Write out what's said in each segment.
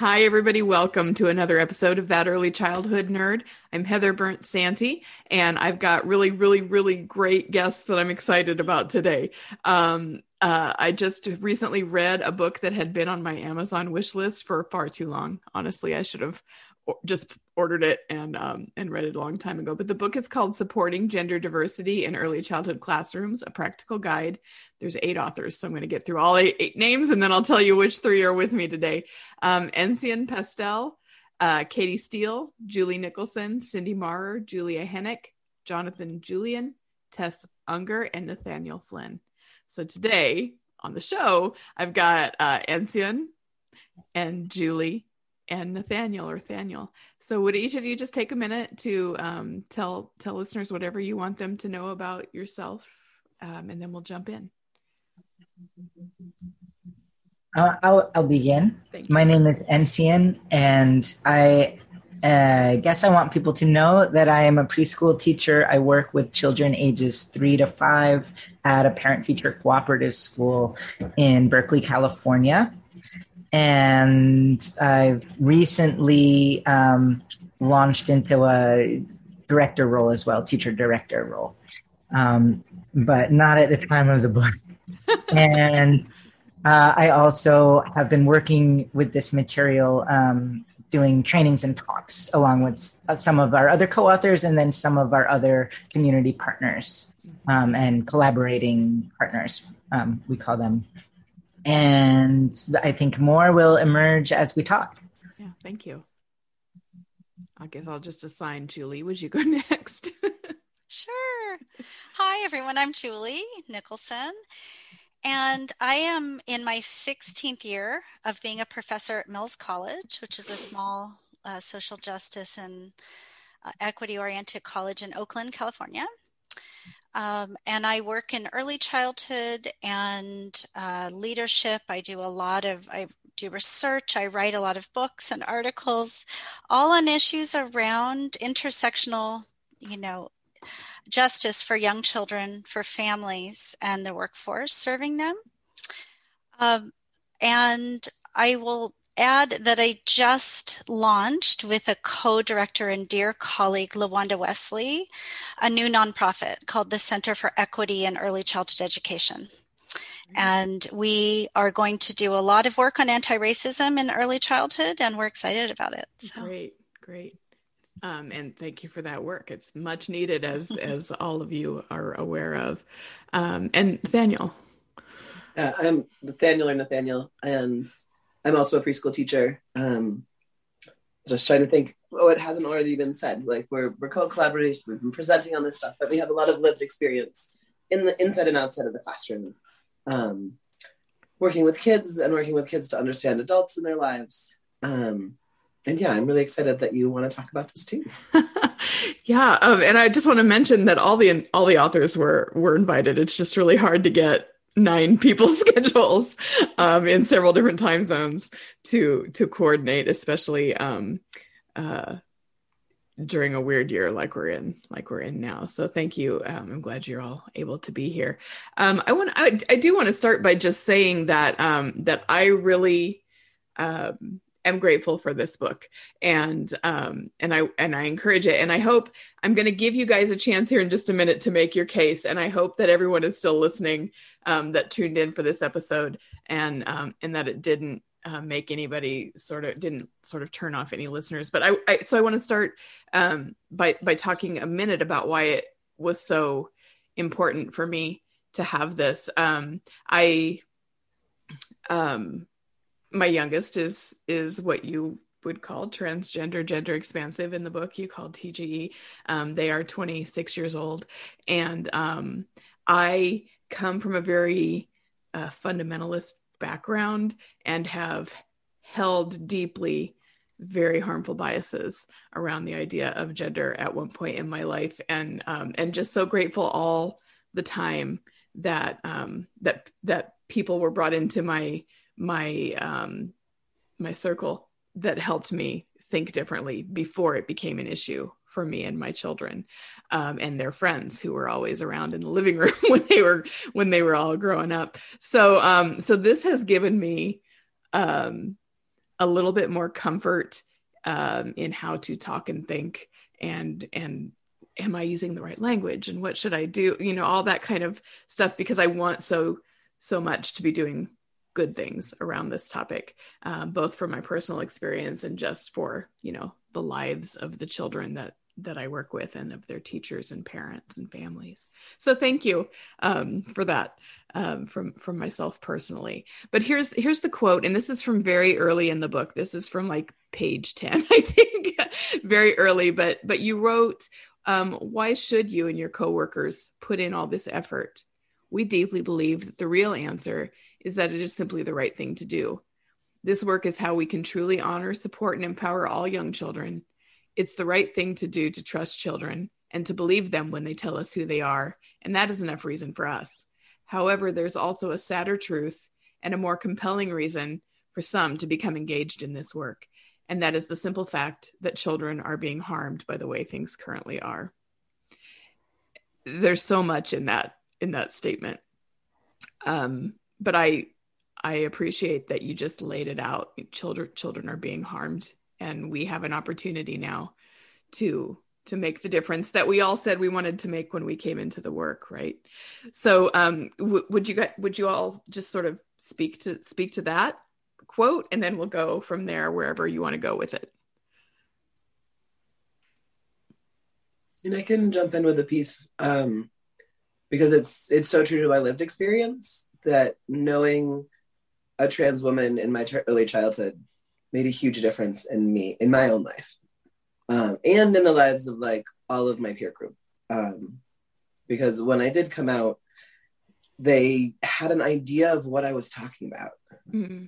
Hi, everybody. Welcome to another episode of That Early Childhood Nerd. I'm Heather Bernt-Santy, and I've got really, really, really great guests that I'm excited about today. Um, uh, I just recently read a book that had been on my Amazon wish list for far too long. Honestly, I should have just ordered it and um, and read it a long time ago. But the book is called "Supporting Gender Diversity in Early Childhood Classrooms: A Practical Guide." There's eight authors, so I'm going to get through all eight, eight, names, and then I'll tell you which three are with me today. Um, Encian Pastel, uh, Katie Steele, Julie Nicholson, Cindy Maurer, Julia Hennock, Jonathan Julian, Tess Unger, and Nathaniel Flynn. So today on the show, I've got uh, Encian and Julie and Nathaniel or Thaniel. So would each of you just take a minute to um, tell tell listeners whatever you want them to know about yourself, um, and then we'll jump in. Uh, I'll, I'll begin. My name is Encian, and I uh, guess I want people to know that I am a preschool teacher. I work with children ages three to five at a parent teacher cooperative school in Berkeley, California and I've recently um, launched into a director role as well, teacher director role, um, but not at the time of the book. and uh, I also have been working with this material, um, doing trainings and talks along with some of our other co-authors and then some of our other community partners um, and collaborating partners. Um, we call them and I think more will emerge as we talk. Yeah, thank you. I guess I'll just assign Julie. Would you go next? sure. Hi, everyone. I'm Julie Nicholson, and I am in my 16th year of being a professor at Mills College, which is a small uh, social justice and uh, equity oriented college in Oakland, California. Um, and I work in early childhood and uh, leadership. I do a lot of, I do research, I write a lot of books and articles, all on issues around intersectional, you know, justice for young children, for families, and the workforce serving them. Um, and I will add that I just launched with a co director and dear colleague, LaWanda Wesley, a new nonprofit called the Center for Equity in Early Childhood Education. And we are going to do a lot of work on anti racism in early childhood, and we're excited about it. So. Great, great. Um, and thank you for that work. It's much needed, as as all of you are aware of. Um, and Nathaniel, uh, I'm Nathaniel or Nathaniel, and I'm also a preschool teacher. Um, just trying to think what hasn't already been said. Like we're we're co-collaborating, we've been presenting on this stuff, but we have a lot of lived experience in the inside and outside of the classroom, um, working with kids and working with kids to understand adults in their lives. Um, and yeah, I'm really excited that you want to talk about this too. yeah, um, and I just want to mention that all the all the authors were were invited. It's just really hard to get nine people's schedules um, in several different time zones to to coordinate, especially um, uh, during a weird year like we're in like we're in now. So thank you. Um, I'm glad you're all able to be here. Um, I want I, I do want to start by just saying that um, that I really um, am grateful for this book and um and i and i encourage it and i hope i'm going to give you guys a chance here in just a minute to make your case and i hope that everyone is still listening um that tuned in for this episode and um and that it didn't uh, make anybody sort of didn't sort of turn off any listeners. But I, I so I want to start um, by by talking a minute about why it was so important for me to have this. Um, I um, my youngest is is what you would call transgender gender expansive in the book. You called tge um, they are 26 years old. And um, i come from a very uh, fundamentalist background and have held deeply very harmful biases around the idea of gender at one point in my life. And um, and just so grateful all the time that um, that that people were brought into my my um, my circle that helped me think differently before it became an issue for me and my children um, and their friends who were always around in the living room when they were when they were all growing up. So um so this has given me um a little bit more comfort um in how to talk and think and and am i using the right language and what should i do? You know all that kind of stuff because i want so so much to be doing good things around this topic, um, both from my personal experience and just for you know the lives of the children that that I work with and of their teachers and parents and families. So thank you um, for that um, from from myself personally. But here's here's the quote, and this is from very early in the book. This is from like page ten, I think, very early. But but you wrote, um, "Why should you and your coworkers put in all this effort? We deeply believe that the real answer is that it is simply the right thing to do. This work is how we can truly honor, support, and empower all young children. It's the right thing to do to trust children and to believe them when they tell us who they are, and that is enough reason for us. However, there's also a sadder truth and a more compelling reason for some to become engaged in this work, and that is the simple fact that children are being harmed by the way things currently are. There's so much in that in that statement. Um, but I I appreciate that you just laid it out. Children children are being harmed, and we have an opportunity now to to make the difference that we all said we wanted to make when we came into the work, right? So, um, w- would you guys, would you all just sort of speak to speak to that quote, and then we'll go from there wherever you want to go with it. And I can jump in with a piece um, because it's it's so true to my lived experience that knowing a trans woman in my early childhood made a huge difference in me in my own life um, and in the lives of like all of my peer group um, because when i did come out they had an idea of what i was talking about mm-hmm.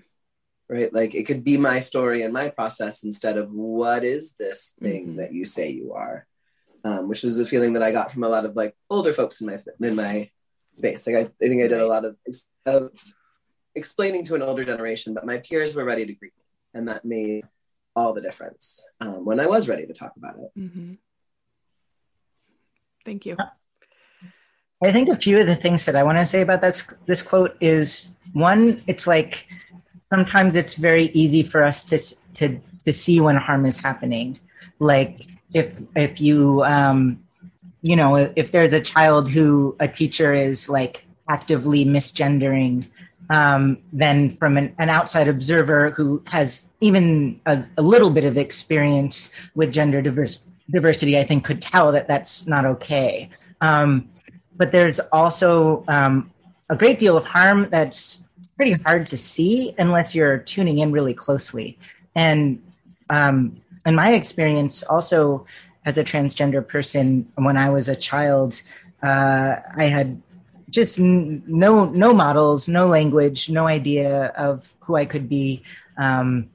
right like it could be my story and my process instead of what is this thing mm-hmm. that you say you are um, which was a feeling that i got from a lot of like older folks in my in my space. Like I, I think I did a lot of, of explaining to an older generation, but my peers were ready to greet me, and that made all the difference um, when I was ready to talk about it. Mm-hmm. Thank you. I think a few of the things that I want to say about this this quote is one, it's like sometimes it's very easy for us to to to see when harm is happening. Like if if you um, you know, if there's a child who a teacher is like actively misgendering, um, then from an, an, outside observer who has even a, a, little bit of experience with gender diverse, diversity, I think could tell that that's not okay. Um, but there's also um, a great deal of harm that's pretty hard to see unless you're tuning in really closely. And um, in my experience, also as a transgender person when I was a child. Uh, I had just n- no no models, no language, no idea of who I could be um,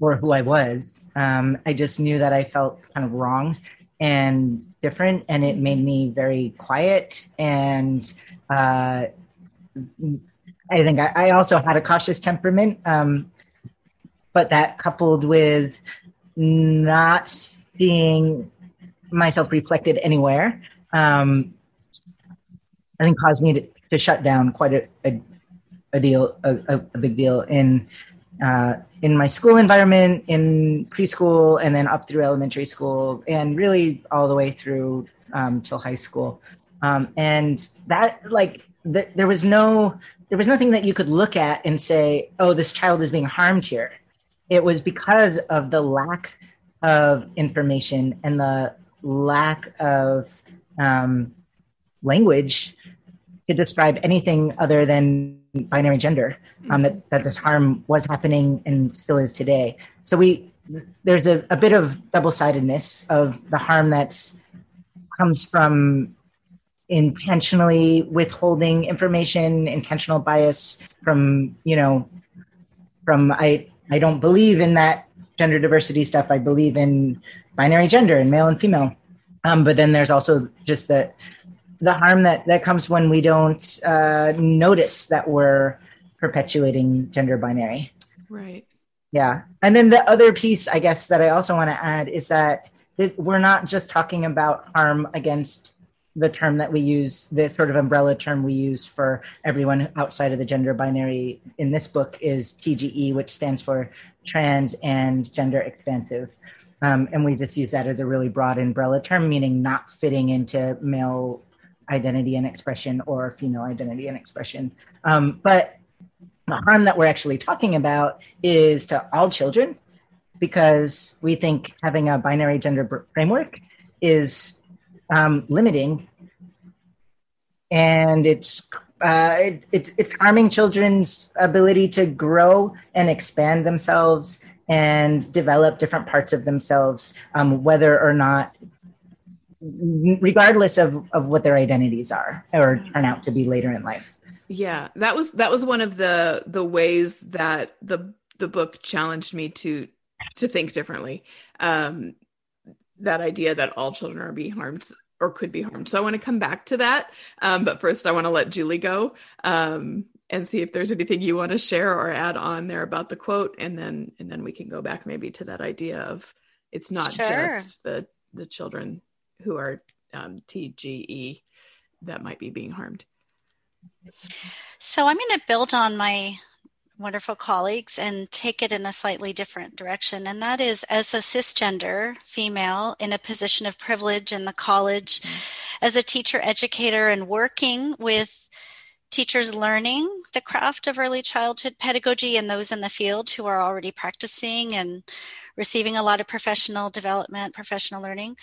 or who I was. Um, I just knew that I felt kind of wrong and different, and it made me very quiet. And uh, I think I, also had a cautious temperament, um, but that coupled with not seeing myself reflected anywhere, um, I think caused me to, to shut down quite a, a, a deal, a, a, big deal in uh, in my school environment, in preschool, and then up through elementary school, and really all the way through um, till high school. Um, and that, like, th- there was no there was nothing that you could look at and say, "Oh, this child is being harmed here." It was because of the lack of information and the lack of um, language to describe anything other than binary gender um, that, that this harm was happening and still is today. So we there's a, a bit of double-sidedness of the harm that comes from intentionally withholding information intentional bias from you know from i i don't believe in that gender diversity stuff i believe in binary gender and male and female um, but then there's also just the the harm that that comes when we don't uh, notice that we're perpetuating gender binary. Right. Yeah, and then the other piece, I guess, that I also want to add is that we're not just talking about harm against the term that we use, the sort of umbrella term we use for everyone outside of the gender binary in this book is TGE, which stands for trans and gender expansive. Um, and we just use that as a really broad umbrella term, meaning not fitting into male identity and expression or female identity and expression. Um, but the harm that we're actually talking about is to all children because we think having a binary gender framework is um, limiting and it's uh, it, it's it's harming children's ability to grow and expand themselves and develop different parts of themselves, um, whether or not, regardless of, of what their identities are or turn out to be later in life. Yeah, that was that was one of the the ways that the the book challenged me to to think differently. Um, that idea that all children are being harmed or could be harmed. So I want to come back to that. Um, but first, I want to let Julie go. Um, and see if there's anything you want to share or add on there about the quote and then and then we can go back maybe to that idea of it's not sure. just the the children who are um, tge that might be being harmed so i'm going to build on my wonderful colleagues and take it in a slightly different direction. And that is as a cisgender female in a position of privilege in the college, mm-hmm. as a teacher educator and working with teachers learning the craft of early childhood pedagogy and those in the field who are already practicing and receiving a lot of professional development, professional learning.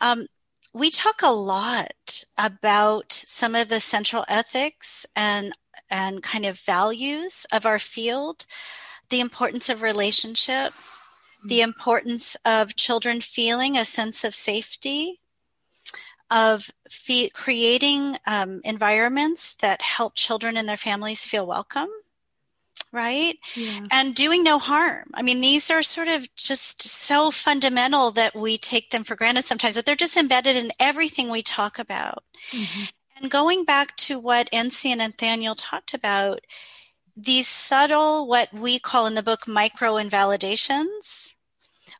Um, we talk a lot about some of the central ethics and and kind of values of our field, the importance of relationship, the mm-hmm. importance of children feeling a sense of safety of fe- creating um, environments that help children and their families feel welcome right yeah. and doing no harm i mean these are sort of just so fundamental that we take them for granted sometimes that they're just embedded in everything we talk about mm-hmm. And going back to what Encian and nathaniel talked about these subtle what we call in the book micro invalidations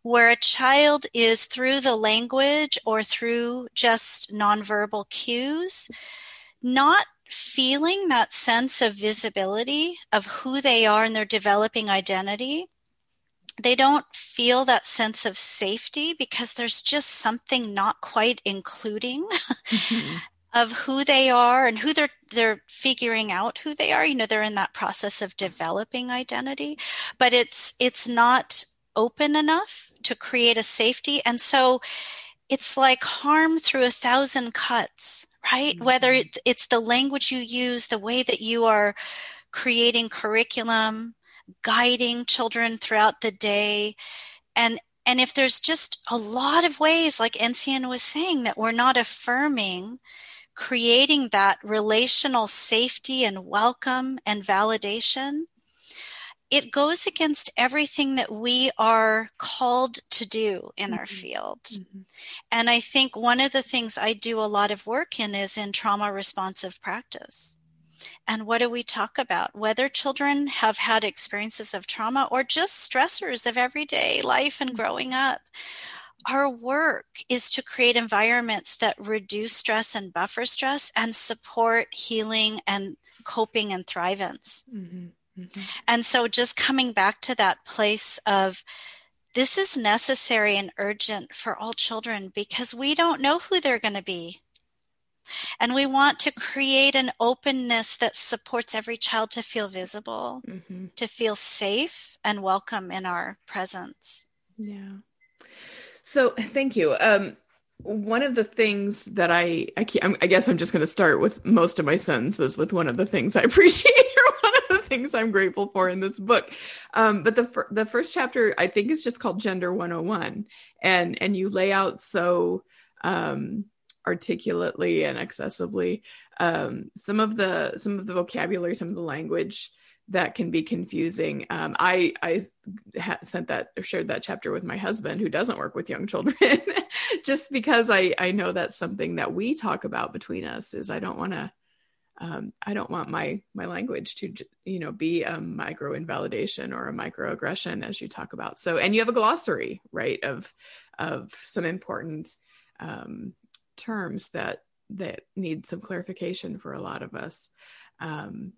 where a child is through the language or through just nonverbal cues, not feeling that sense of visibility of who they are and their developing identity. They don't feel that sense of safety because there's just something not quite including mm-hmm. Of who they are and who they're they're figuring out who they are. You know, they're in that process of developing identity, but it's it's not open enough to create a safety. And so it's like harm through a thousand cuts, right? Mm-hmm. Whether it's the language you use, the way that you are creating curriculum, guiding children throughout the day. And and if there's just a lot of ways, like Encian was saying, that we're not affirming, creating that relational safety and welcome and validation, it goes against everything that we are called to do in mm-hmm. our field. Mm-hmm. And I think one of the things I do a lot of work in is in trauma responsive practice. And what do we talk about? Whether children have had experiences of trauma or just stressors of everyday life and mm-hmm. growing up, our work is to create environments that reduce stress and buffer stress and support healing and coping and thrivance. Mm-hmm. Mm-hmm. And so just coming back to that place of this is necessary and urgent for all children because we don't know who they're going to be. And we want to create an openness that supports every child to feel visible, mm-hmm. to feel safe and welcome in our presence. Yeah. So thank you. Um, one of the things that I I, I guess I'm just going to start with most of my sentences with one of the things I appreciate or one of the things I'm grateful for in this book. Um, but the fir- the first chapter I think is just called Gender 101, and and you lay out so um, articulately and accessibly um, some of the some of the vocabulary, some of the language that can be confusing. Um, I I ha- sent that or shared that chapter with my husband who doesn't work with young children, just because I I know that's something that we talk about between us. Is I don't want to. Um, I don't want my my language to you know be a micro invalidation or a microaggression as you talk about. So and you have a glossary right of of some important um, terms that that need some clarification for a lot of us. Um,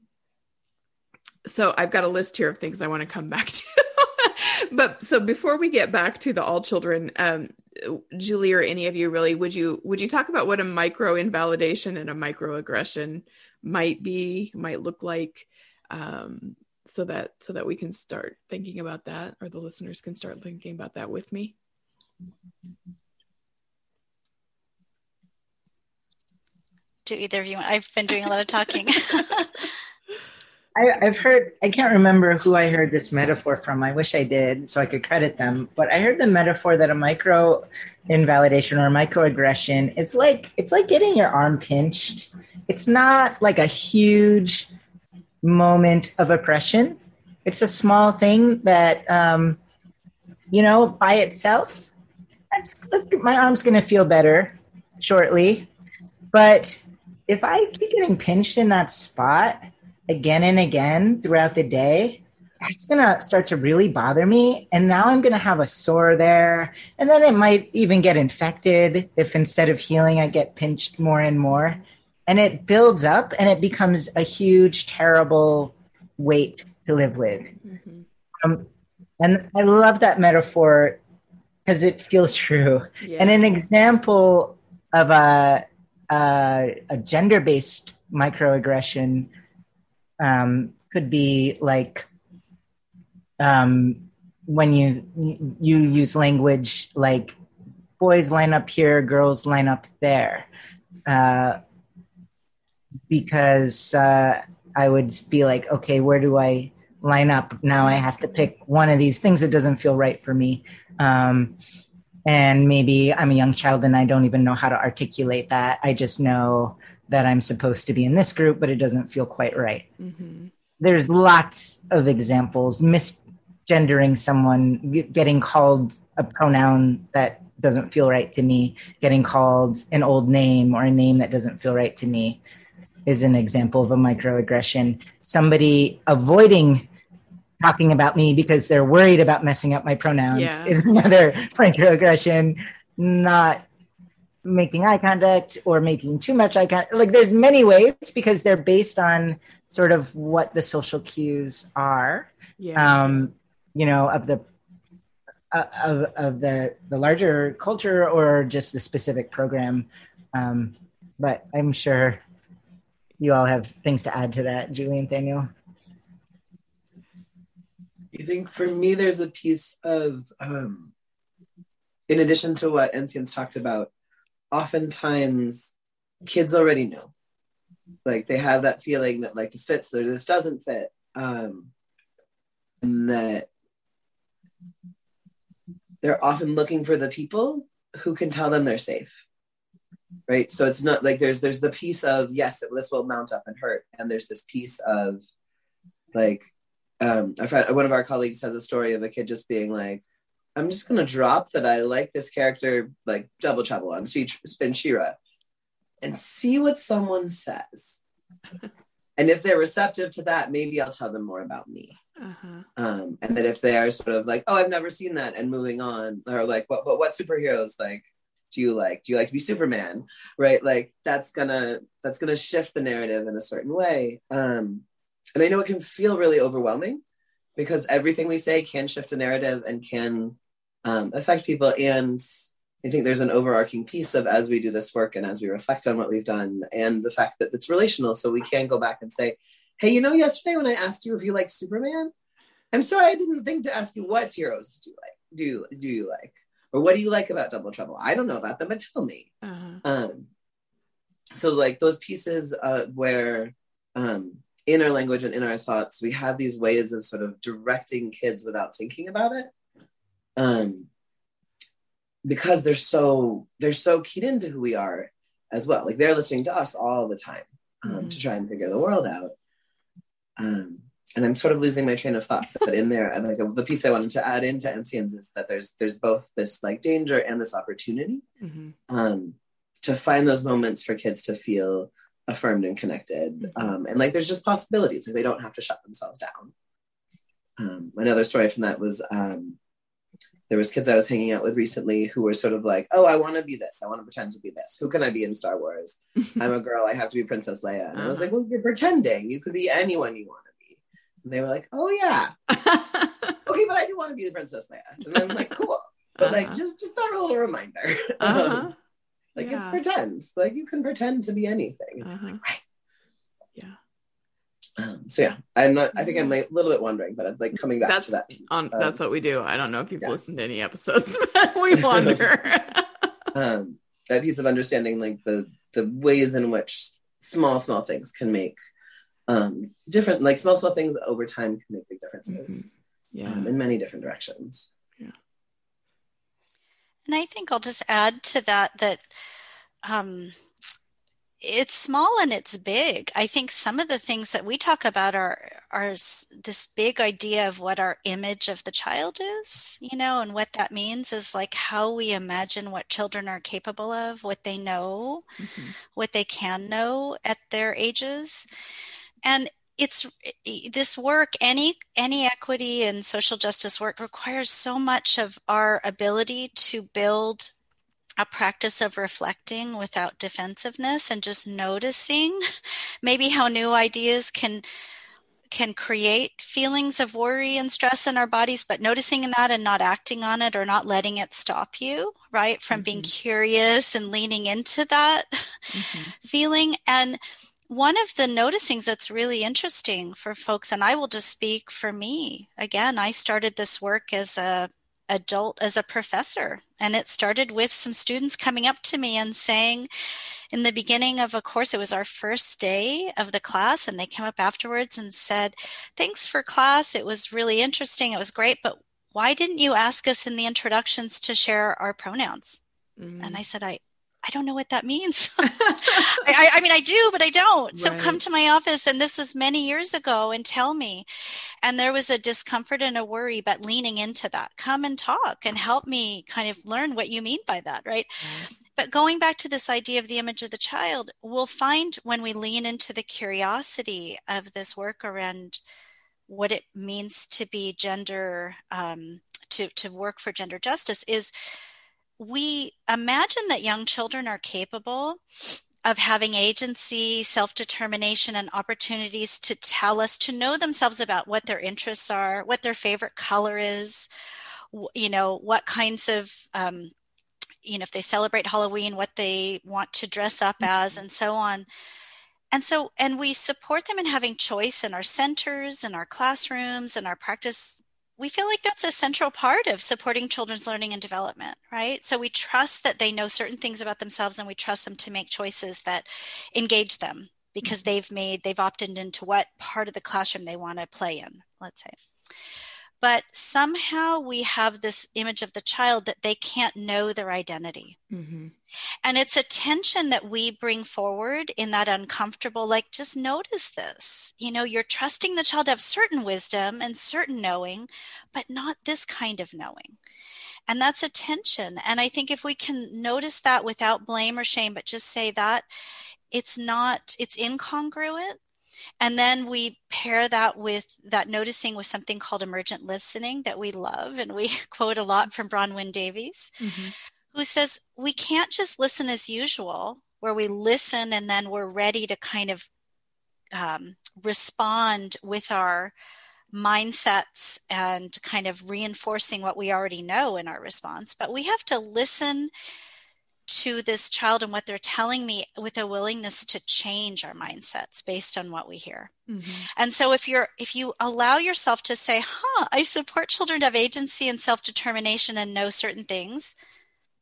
so I've got a list here of things I want to come back to. but so before we get back to the all children, um, Julie or any of you really, would you would you talk about what a micro invalidation and a microaggression might be, might look like, um, so that so that we can start thinking about that, or the listeners can start thinking about that with me. Do either of you? I've been doing a lot of talking. I, have heard, I can't remember who I heard this metaphor from. I wish I did so I could credit them. But I heard the metaphor that a micro invalidation or microaggression is like, it's like getting your arm pinched. It's not like a huge moment of oppression. It's a small thing that, um, you know, by itself, that's, that's, my arm's going to feel better shortly. But if I keep getting pinched in that spot, again and again throughout the day, it's going to start to really bother me. And now I'm going to have a sore there. And then it might even get infected if instead of healing, I get pinched more and more. And it builds up and it becomes a huge, terrible weight to live with. Mm-hmm. Um, and I love that metaphor because it feels true. Yeah. And an example of a, a, a gender based microaggression um, could be like um, when you you use language like boys line up here, girls line up there, uh, because uh, I would be like, okay, where do I line up? Now I have to pick one of these things that doesn't feel right for me. Um, and maybe I'm a young child and I don't even know how to articulate that. I just know that I'm supposed to be in this group, but it doesn't feel quite right. Mm-hmm. There's lots of examples misgendering someone, getting called a pronoun that doesn't feel right to me, getting called an old name or a name that doesn't feel right to me is an example of a microaggression. Somebody avoiding talking about me because they're worried about messing up my pronouns yeah. is another microaggression. Not making eye contact or making too much eye contact. Like there's many ways because they're based on sort of what the social cues are. Yeah. Um, you know, of the uh, of of the the larger culture or just the specific program. Um, but I'm sure you all have things to add to that, Julie and Daniel. You think for me, there's a piece of, um, in addition to what Encian's talked about, oftentimes kids already know. Like they have that feeling that like this fits or this doesn't fit um and that they're often looking for the people who can tell them they're safe right? So it's not like there's there's the piece of yes this will mount up and hurt and there's this piece of like um i friend one of our colleagues has a story of a kid just being like I'm just gonna drop that I like this character like double trouble on Spin She-Ra and see what someone says. and if they're receptive to that, maybe I'll tell them more about me. Uh-huh. Um, and that if they are sort of like, oh, I've never seen that, and moving on, or like, what, what, what superheroes like do you like? Do you like to be Superman? Right? Like that's gonna that's gonna shift the narrative in a certain way. Um, and I know it can feel really overwhelming because everything we say can shift a narrative and can um, affect people. And I think there's an overarching piece of as we do this work and as we reflect on what we've done and the fact that it's relational. So we can go back and say, hey, you know, yesterday when I asked you if you like Superman, I'm sorry I didn't think to ask you what heroes did you like? Do you do you like? Or what do you like about Double Trouble? I don't know about them, but tell me. Uh-huh. Um, so like those pieces uh, where um, in our language and in our thoughts, we have these ways of sort of directing kids without thinking about it. Um, because they're so they're so keyed into who we are as well. Like they're listening to us all the time um, mm-hmm. to try and figure the world out. Um, and I'm sort of losing my train of thought. But in there, like the piece I wanted to add into Encian's is that there's there's both this like danger and this opportunity mm-hmm. um, to find those moments for kids to feel affirmed and connected. Mm-hmm. Um, and like there's just possibilities. Like they don't have to shut themselves down. Um, another story from that was um, there was kids I was hanging out with recently who were sort of like, "Oh, I want to be this. I want to pretend to be this. Who can I be in Star Wars? I'm a girl. I have to be Princess Leia." And uh-huh. I was like, uh-huh. "Well, you're pretending. You could be anyone you want to be." And they were like, "Oh yeah, okay, but I do want to be the Princess Leia." And then I'm like, "Cool." But uh-huh. like, just just that little reminder. Uh-huh. Like yeah. it's pretend. Like you can pretend to be anything. Uh-huh. Like, right. Yeah. Um, so yeah, I'm not. I think I'm a little bit wondering, but I'm like coming back that's, to that. On um, that's what we do. I don't know if you've yeah. listened to any episodes, but we wonder. um, that piece of understanding, like the the ways in which small small things can make um different, like small small things over time can make big differences. Mm-hmm. Yeah, um, in many different directions. Yeah. And I think I'll just add to that that um, it's small and it's big. I think some of the things that we talk about are are this big idea of what our image of the child is, you know, and what that means is like how we imagine what children are capable of, what they know, mm-hmm. what they can know at their ages. And it's this work any any equity and social justice work requires so much of our ability to build a practice of reflecting without defensiveness and just noticing maybe how new ideas can can create feelings of worry and stress in our bodies but noticing that and not acting on it or not letting it stop you right from mm-hmm. being curious and leaning into that mm-hmm. feeling and one of the noticings that's really interesting for folks and i will just speak for me again i started this work as a adult as a professor and it started with some students coming up to me and saying in the beginning of a course it was our first day of the class and they came up afterwards and said thanks for class it was really interesting it was great but why didn't you ask us in the introductions to share our pronouns mm-hmm. and i said i I don't know what that means. I, I, mean, I do, but I don't. So come to my office, and this was many years ago, and tell me. And there was a discomfort and a worry, but leaning into that. Come and talk and help me kind of learn what you mean by that, right? right? But going back to this idea of the image of the child, we'll find when we lean into the curiosity of this work around what it means to be gender, um, to, to work for gender justice, is we imagine that young children are capable of having agency, self determination, and opportunities to tell us, to know themselves about what their interests are, what their favorite color is, you know, what kinds of, um, you know, if they celebrate Halloween, what they want to dress up as, mm-hmm. and so on. And so, and we support them in having choice in our centers, in our classrooms, and our practice we feel like that's a central part of supporting children's learning and development, right? So we trust that they know certain things about themselves and we trust them to make choices that engage them because mm-hmm. they've made, they've opted into what part of the classroom they want to play in, let's say but somehow we have this image of the child that they can't know their identity. Mm-hmm. And it's a tension that we bring forward in that uncomfortable, like, just notice this. You know, you're trusting the child to have certain wisdom and certain knowing, but not this kind of knowing. And that's a tension. And I think if we can notice that without blame or shame, but just say that it's not, it's incongruent and then we pair that with that noticing with something called emergent listening that we love. And we quote a lot from Bronwyn Davies, mm-hmm. who says, We can't just listen as usual, where we listen and then we're ready to kind of um, respond with our mindsets and kind of reinforcing what we already know in our response, but we have to listen to this child and what they're telling me with a willingness to change our mindsets based on what we hear. Mm-hmm. And so if you're if you allow yourself to say, "Huh, I support children to have agency and self-determination and know certain things,"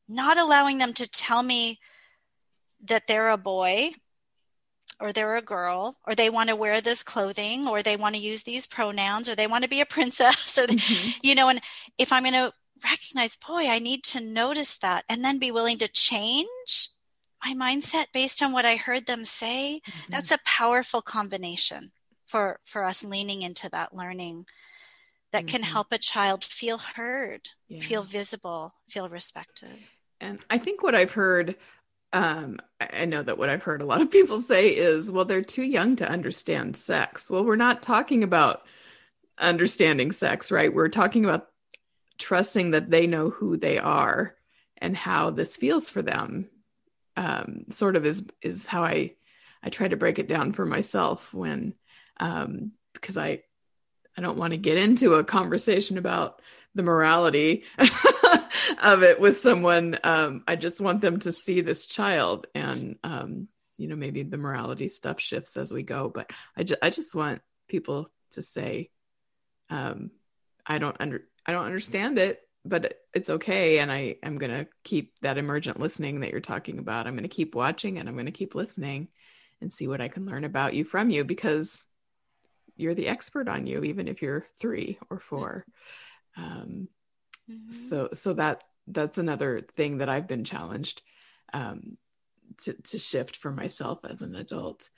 not allowing them to tell me that they're a boy or they're a girl or they want to wear this clothing or they want to use these pronouns or they want to be a princess or they, mm-hmm. you know and if i'm going to recognize, boy, I need to notice that and then be willing to change my mindset based on what I heard them say. Mm-hmm. That's a powerful combination for, for us leaning into that learning that mm-hmm. can help a child feel heard, yeah. feel visible, feel respected. And I think what I've heard, um, I know that what I've heard a lot of people say is, well, they're too young to understand sex. Well, we're not talking about understanding sex, right? We're talking about trusting that they know who they are and how this feels for them um, sort of is is how I I try to break it down for myself when um, because I I don't want to get into a conversation about the morality of it with someone. Um, I just want them to see this child and um, you know maybe the morality stuff shifts as we go, but I just I just want people to say um, I don't under I don't understand it, but it's okay. And I am going to keep that emergent listening that you're talking about. I'm going to keep watching and I'm going to keep listening and see what I can learn about you from you because you're the expert on you, even if you're three or four. Um, mm-hmm. So, so that that's another thing that I've been challenged um, to, to shift for myself as an adult.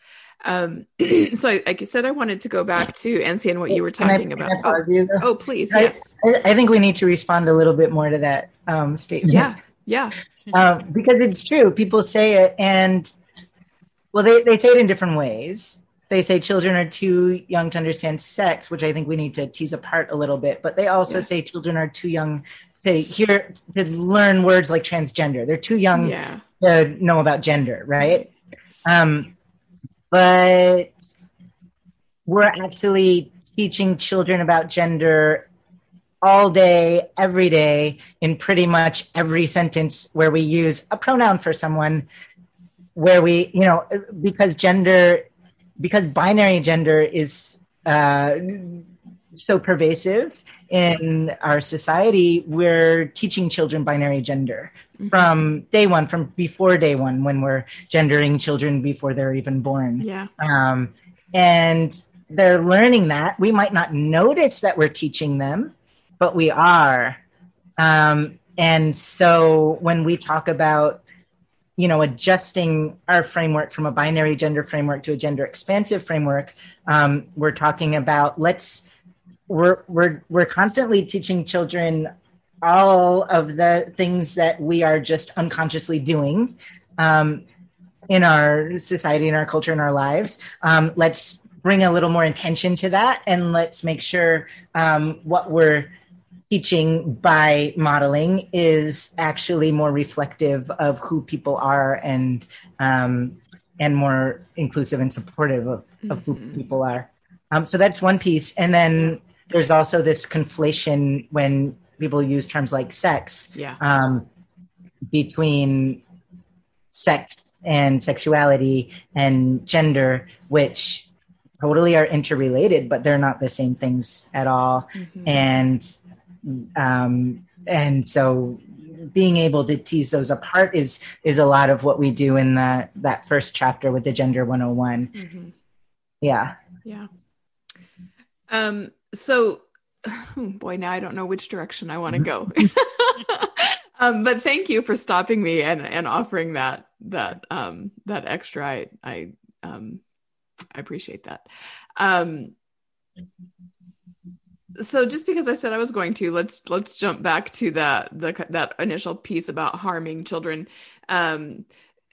Um, so I, like I said, I wanted to go back to Encian and what you were talking about. Oh, oh, please, I, yes. I, think we need to respond a little bit more to that um, statement. Yeah, yeah. um, because it's true. People say it, and well, they, they say it in different ways. They say children are too young to understand sex, which I think we need to tease apart a little bit. But they also yeah. say children are too young to hear to learn words like transgender. They're too young yeah. to know about gender, right? Um, but we're actually teaching children about gender all day, every day, in pretty much every sentence where we use a pronoun for someone, where we, you know, because gender, because binary gender is uh, so pervasive in our society, we're teaching children binary gender mm-hmm. from day one, from before day one, when we're gendering children before they're even born. Yeah. Um, and they're learning that. We might not notice that we're teaching them, but we are. Um, and so when we talk about you know adjusting our framework from a binary gender framework to a gender expansive framework um, we're talking about let's we're we're we're constantly teaching children all of the things that we are just unconsciously doing um, in our society, in our culture, in our lives. Um, let's bring a little more intention to that, and let's make sure um, what we're teaching by modeling is actually more reflective of who people are and um, and more inclusive and supportive of, of who mm-hmm. people are. Um, so that's one piece, and then there's also this conflation when people use terms like sex yeah. um, between sex and sexuality and gender, which totally are interrelated, but they're not the same things at all. Mm-hmm. And um, and so being able to tease those apart is is a lot of what we do in that that first chapter with the gender 101 mm-hmm. yeah yeah um so boy now i don't know which direction i want to go. Um, but thank you for stopping me and and offering that that um that extra. I i um i appreciate that. Um so just because i said i was going to let's let's jump back to that the that initial piece about harming children. Um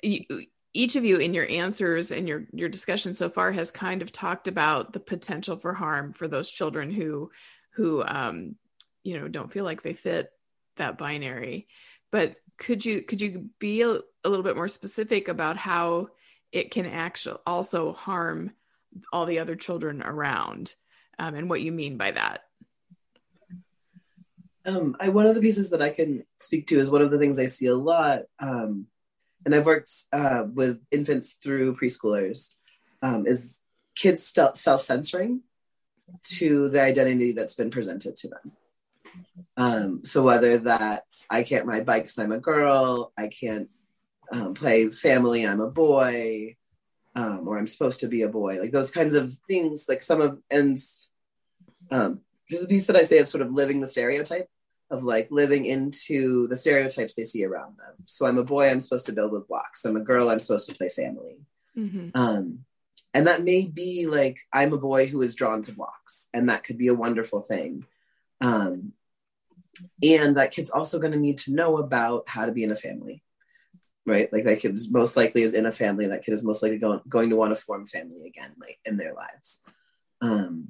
you, each of you in your answers and your your discussion so far has kind of talked about the potential for harm for those children who who um, you know don't feel like they fit that binary but could you could you be a, a little bit more specific about how it can actually also harm all the other children around um, and what you mean by that. Um, I, one of the pieces that I can speak to is one of the things I see a lot, um, and I've worked uh, with infants through preschoolers, um, is kids self censoring to the identity that's been presented to them. Um, so whether that's I can't ride bikes, I'm a girl, I can't um, play family, I'm a boy, um, or I'm supposed to be a boy, like those kinds of things, like some of, and um, there's a piece that I say of sort of living the stereotype of like living into the stereotypes they see around them. So I'm a boy, I'm supposed to build with blocks. I'm a girl, I'm supposed to play family. Mm-hmm. Um, and that may be like I'm a boy who is drawn to blocks, and that could be a wonderful thing. Um, and that kid's also going to need to know about how to be in a family right like that kid is most likely is in a family that kid is most likely going, going to want to form family again like in their lives um,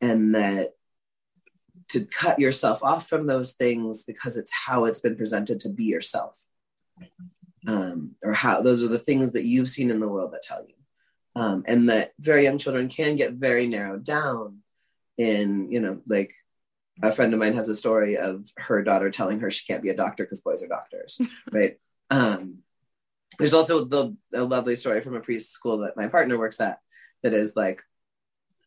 and that to cut yourself off from those things because it's how it's been presented to be yourself um, or how those are the things that you've seen in the world that tell you um, and that very young children can get very narrowed down in you know like a friend of mine has a story of her daughter telling her she can't be a doctor because boys are doctors, right? Um, there's also the a lovely story from a preschool that my partner works at that is like,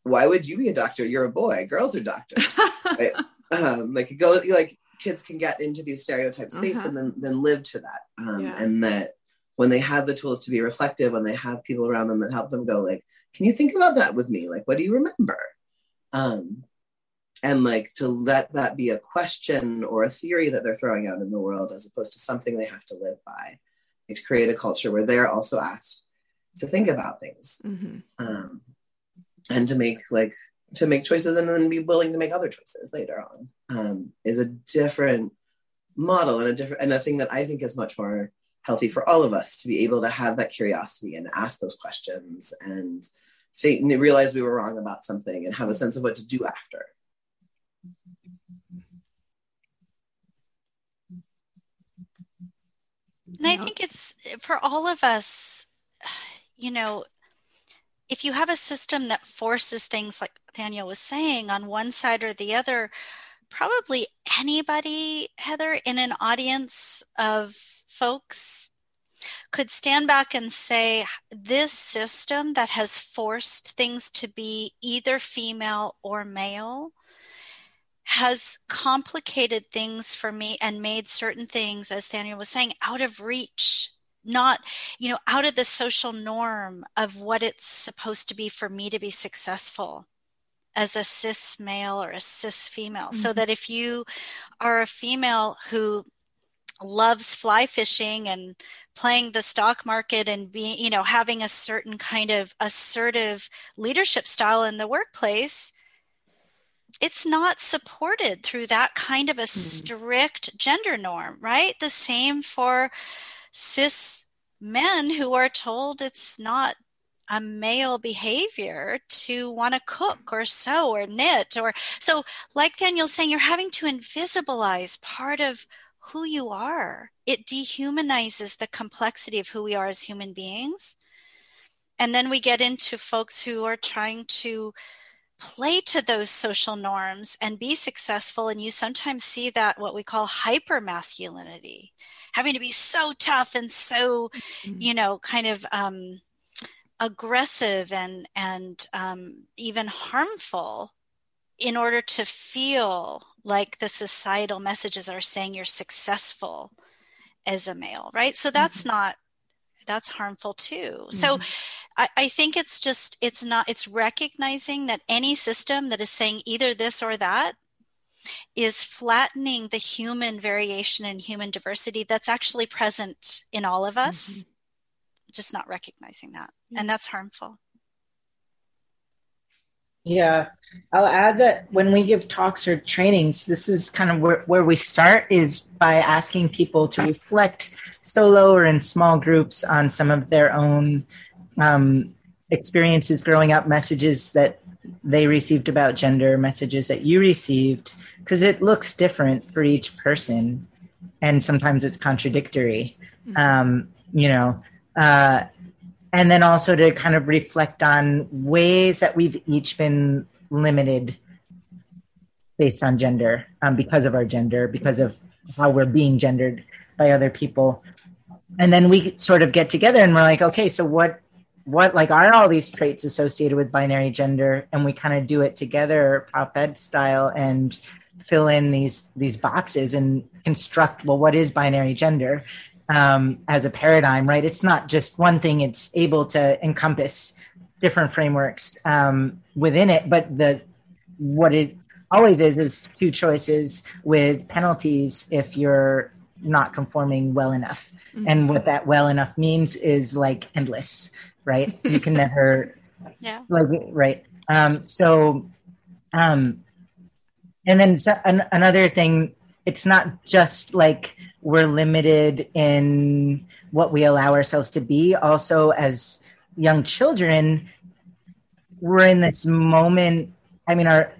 why would you be a doctor? You're a boy. Girls are doctors, right? Um, like go like kids can get into these stereotype space uh-huh. and then then live to that, um, yeah. and that when they have the tools to be reflective, when they have people around them that help them go like, can you think about that with me? Like, what do you remember? Um, and like to let that be a question or a theory that they're throwing out in the world as opposed to something they have to live by like to create a culture where they're also asked to think about things mm-hmm. um, and to make like to make choices and then be willing to make other choices later on um, is a different model and a different and a thing that i think is much more healthy for all of us to be able to have that curiosity and ask those questions and think, realize we were wrong about something and have a sense of what to do after. And I think it's for all of us, you know, if you have a system that forces things like Daniel was saying on one side or the other, probably anybody, Heather, in an audience of folks could stand back and say, this system that has forced things to be either female or male has complicated things for me and made certain things, as Daniel was saying, out of reach, not, you know, out of the social norm of what it's supposed to be for me to be successful as a cis male or a cis female. Mm-hmm. So that if you are a female who loves fly fishing and playing the stock market and being, you know, having a certain kind of assertive leadership style in the workplace, it's not supported through that kind of a mm-hmm. strict gender norm, right? The same for cis men who are told it's not a male behavior to want to cook or sew or knit or so like daniel's saying you're having to invisibilize part of who you are. It dehumanizes the complexity of who we are as human beings. And then we get into folks who are trying to play to those social norms and be successful. And you sometimes see that what we call hyper masculinity, having to be so tough and so, mm-hmm. you know, kind of um, aggressive and and um, even harmful in order to feel like the societal messages are saying you're successful as a male, right? So that's mm-hmm. not that's harmful too. Mm-hmm. So I, I think it's just it's not it's recognizing that any system that is saying either this or that is flattening the human variation and human diversity that's actually present in all of us, mm-hmm. just not recognizing that. And that's harmful. Yeah, I'll add that when we give talks or trainings, this is kind of where, where we start is by asking people to reflect solo or in small groups on some of their own um, experiences growing up, messages that they received about gender, messages that you received, because it looks different for each person, and sometimes it's contradictory. Mm-hmm. Um, you know, uh, and then also to kind of reflect on ways that we've each been limited based on gender um, because of our gender because of how we're being gendered by other people and then we sort of get together and we're like okay so what what like are all these traits associated with binary gender? And we kind of do it together prop ed style and fill in these these boxes and construct well what is binary gender um, as a paradigm right? It's not just one thing it's able to encompass different frameworks um, within it but the what it always is is two choices with penalties if you're not conforming well enough. Mm-hmm. and what that well enough means is like endless right? You can never yeah. like right? Um so um and then so, an, another thing it's not just like we're limited in what we allow ourselves to be. Also as young children we're in this moment i mean our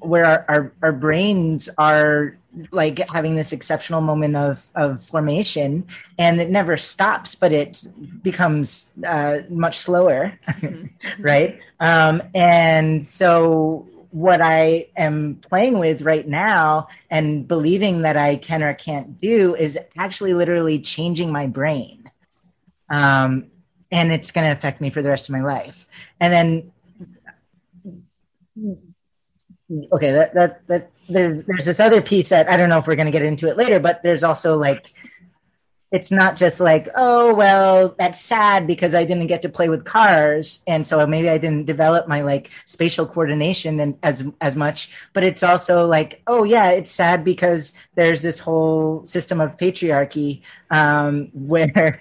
where our, our, our brains are like having this exceptional moment of of formation and it never stops but it becomes uh, much slower mm-hmm. right? Um, and so what i am playing with right now and believing that i can or can't do is actually literally changing my brain. Um, and it's going to affect me for the rest of my life. And then okay that that that there's, there's this other piece that i don't know if we're going to get into it later but there's also like it's not just like oh well that's sad because i didn't get to play with cars and so maybe i didn't develop my like spatial coordination and as as much but it's also like oh yeah it's sad because there's this whole system of patriarchy um, where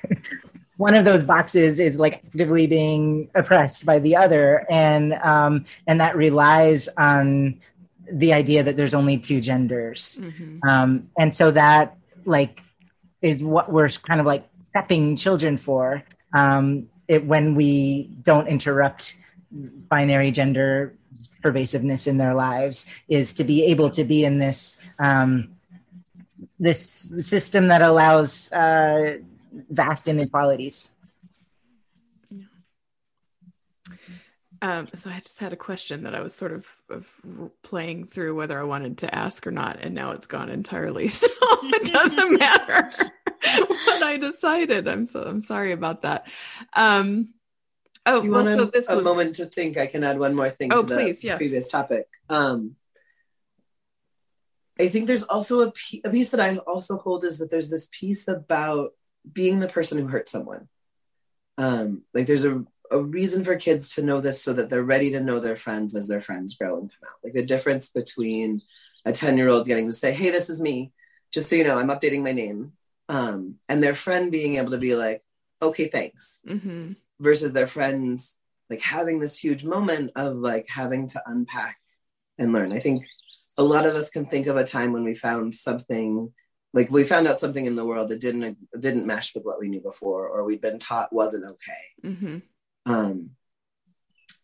one of those boxes is like actively being oppressed by the other. And um, and that relies on the idea that there's only two genders. Mm-hmm. um, and so that like is what we're kind of like prepping children for. Um, it, when we don't interrupt binary gender pervasiveness in their lives is to be able to be in this um, this system that allows uh, vast inequalities. Um, so I just had a question that I was sort of, of, playing through whether I wanted to ask or not, and now it's gone entirely. So it doesn't matter what I decided. I'm so I'm sorry about that. Um, oh, you well, want so a, this a was... moment to think. I can add one more thing. Oh, to the please, yes. Previous topic. Um, I think there's also a, a piece that I also hold is that there's this piece about being the person who hurt someone. Um, like there's a, a reason for kids to know this so that they're ready to know their friends as their friends grow and come out. Like the difference between a 10 year old getting to say, Hey, this is me. Just so you know, I'm updating my name. Um, and their friend being able to be like, okay, thanks. Mm-hmm. Versus their friends like having this huge moment of like having to unpack and learn. I think a lot of us can think of a time when we found something like we found out something in the world that didn't didn't mesh with what we knew before or we'd been taught wasn't okay mm-hmm. um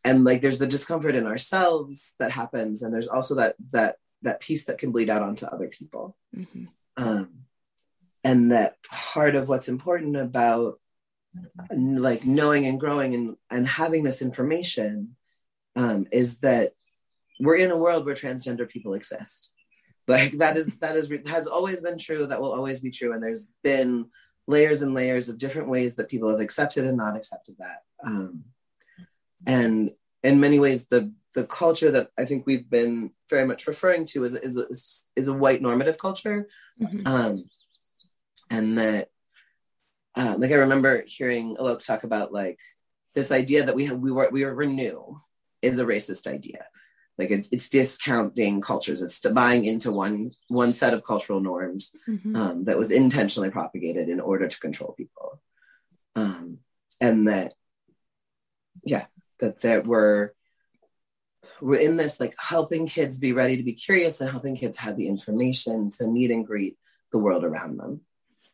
and like there's the discomfort in ourselves that happens and there's also that that that piece that can bleed out onto other people mm-hmm. um and that part of what's important about like knowing and growing and and having this information um is that we're in a world where transgender people exist like that is that is has always been true that will always be true and there's been layers and layers of different ways that people have accepted and not accepted that. Um, and in many ways the the culture that i think we've been very much referring to is is is, is a white normative culture. Mm-hmm. um, and that uh, like i remember hearing Alok talk about like this idea that we have we were we were new is a racist idea like it, it's discounting cultures. It's buying into one one set of cultural norms mm-hmm. um, that was intentionally propagated in order to control people. Um, and that yeah that there were we're in this like helping kids be ready to be curious and helping kids have the information to meet and greet the world around them.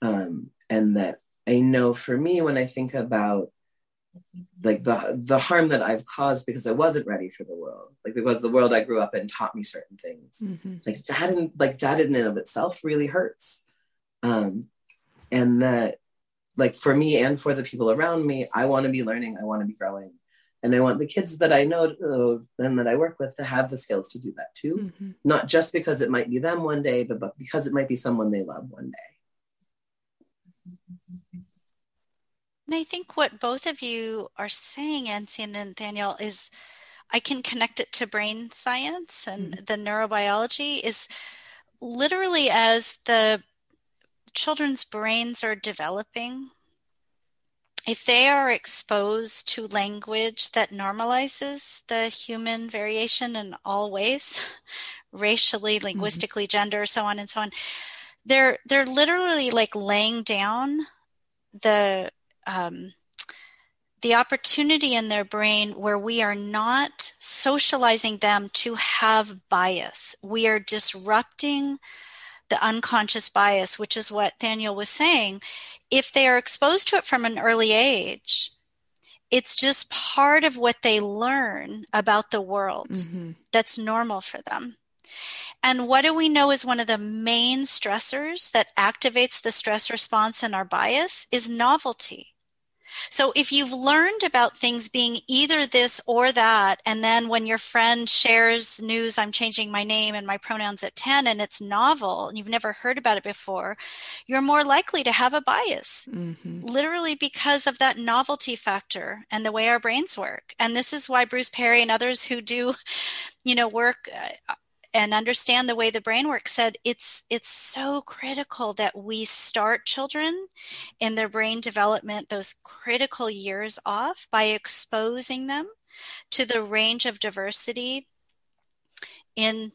Um, and that i know for me when i think about like the the harm that I've caused because I wasn't ready for the world. Like because the world I grew up in taught me certain things. Mm-hmm. Like that in like that in and of itself really hurts. Um and that like for me and for the people around me, I want to be learning, I want to be growing. and I want the kids that I know uh, and that I work with to have the skills to do that too. Mm-hmm. Not just because it might be them one day, but, but because it might be someone they love one day. And I think what both of you are saying, Nancy and Nathaniel, is I can connect it to brain science and mm-hmm. the neurobiology is literally as the children's brains are developing if they are exposed to language that normalizes the human variation in all ways racially mm-hmm. linguistically mm-hmm. gender so on and so on they're they're literally like laying down the um, the opportunity in their brain where we are not socializing them to have bias we are disrupting the unconscious bias, which is what Daniel was saying, if they are exposed to it from an early age, it's just part of what they learn about the world mm-hmm. that's normal for them. And what do we know is one of the main stressors that activates the stress response in our bias is novelty. So if you've learned about things being either this or that, and then when your friend shares news, I'm changing my name and my pronouns at 10, and it's novel and you've never heard about it before, you're more likely to have a bias, mm-hmm. literally because of that novelty factor and the way our brains work. And this is why Bruce Perry and others who do, you know, work uh, and understand the way the brain works said it's it's so critical that we start children in their brain development those critical years off by exposing them to the range of diversity in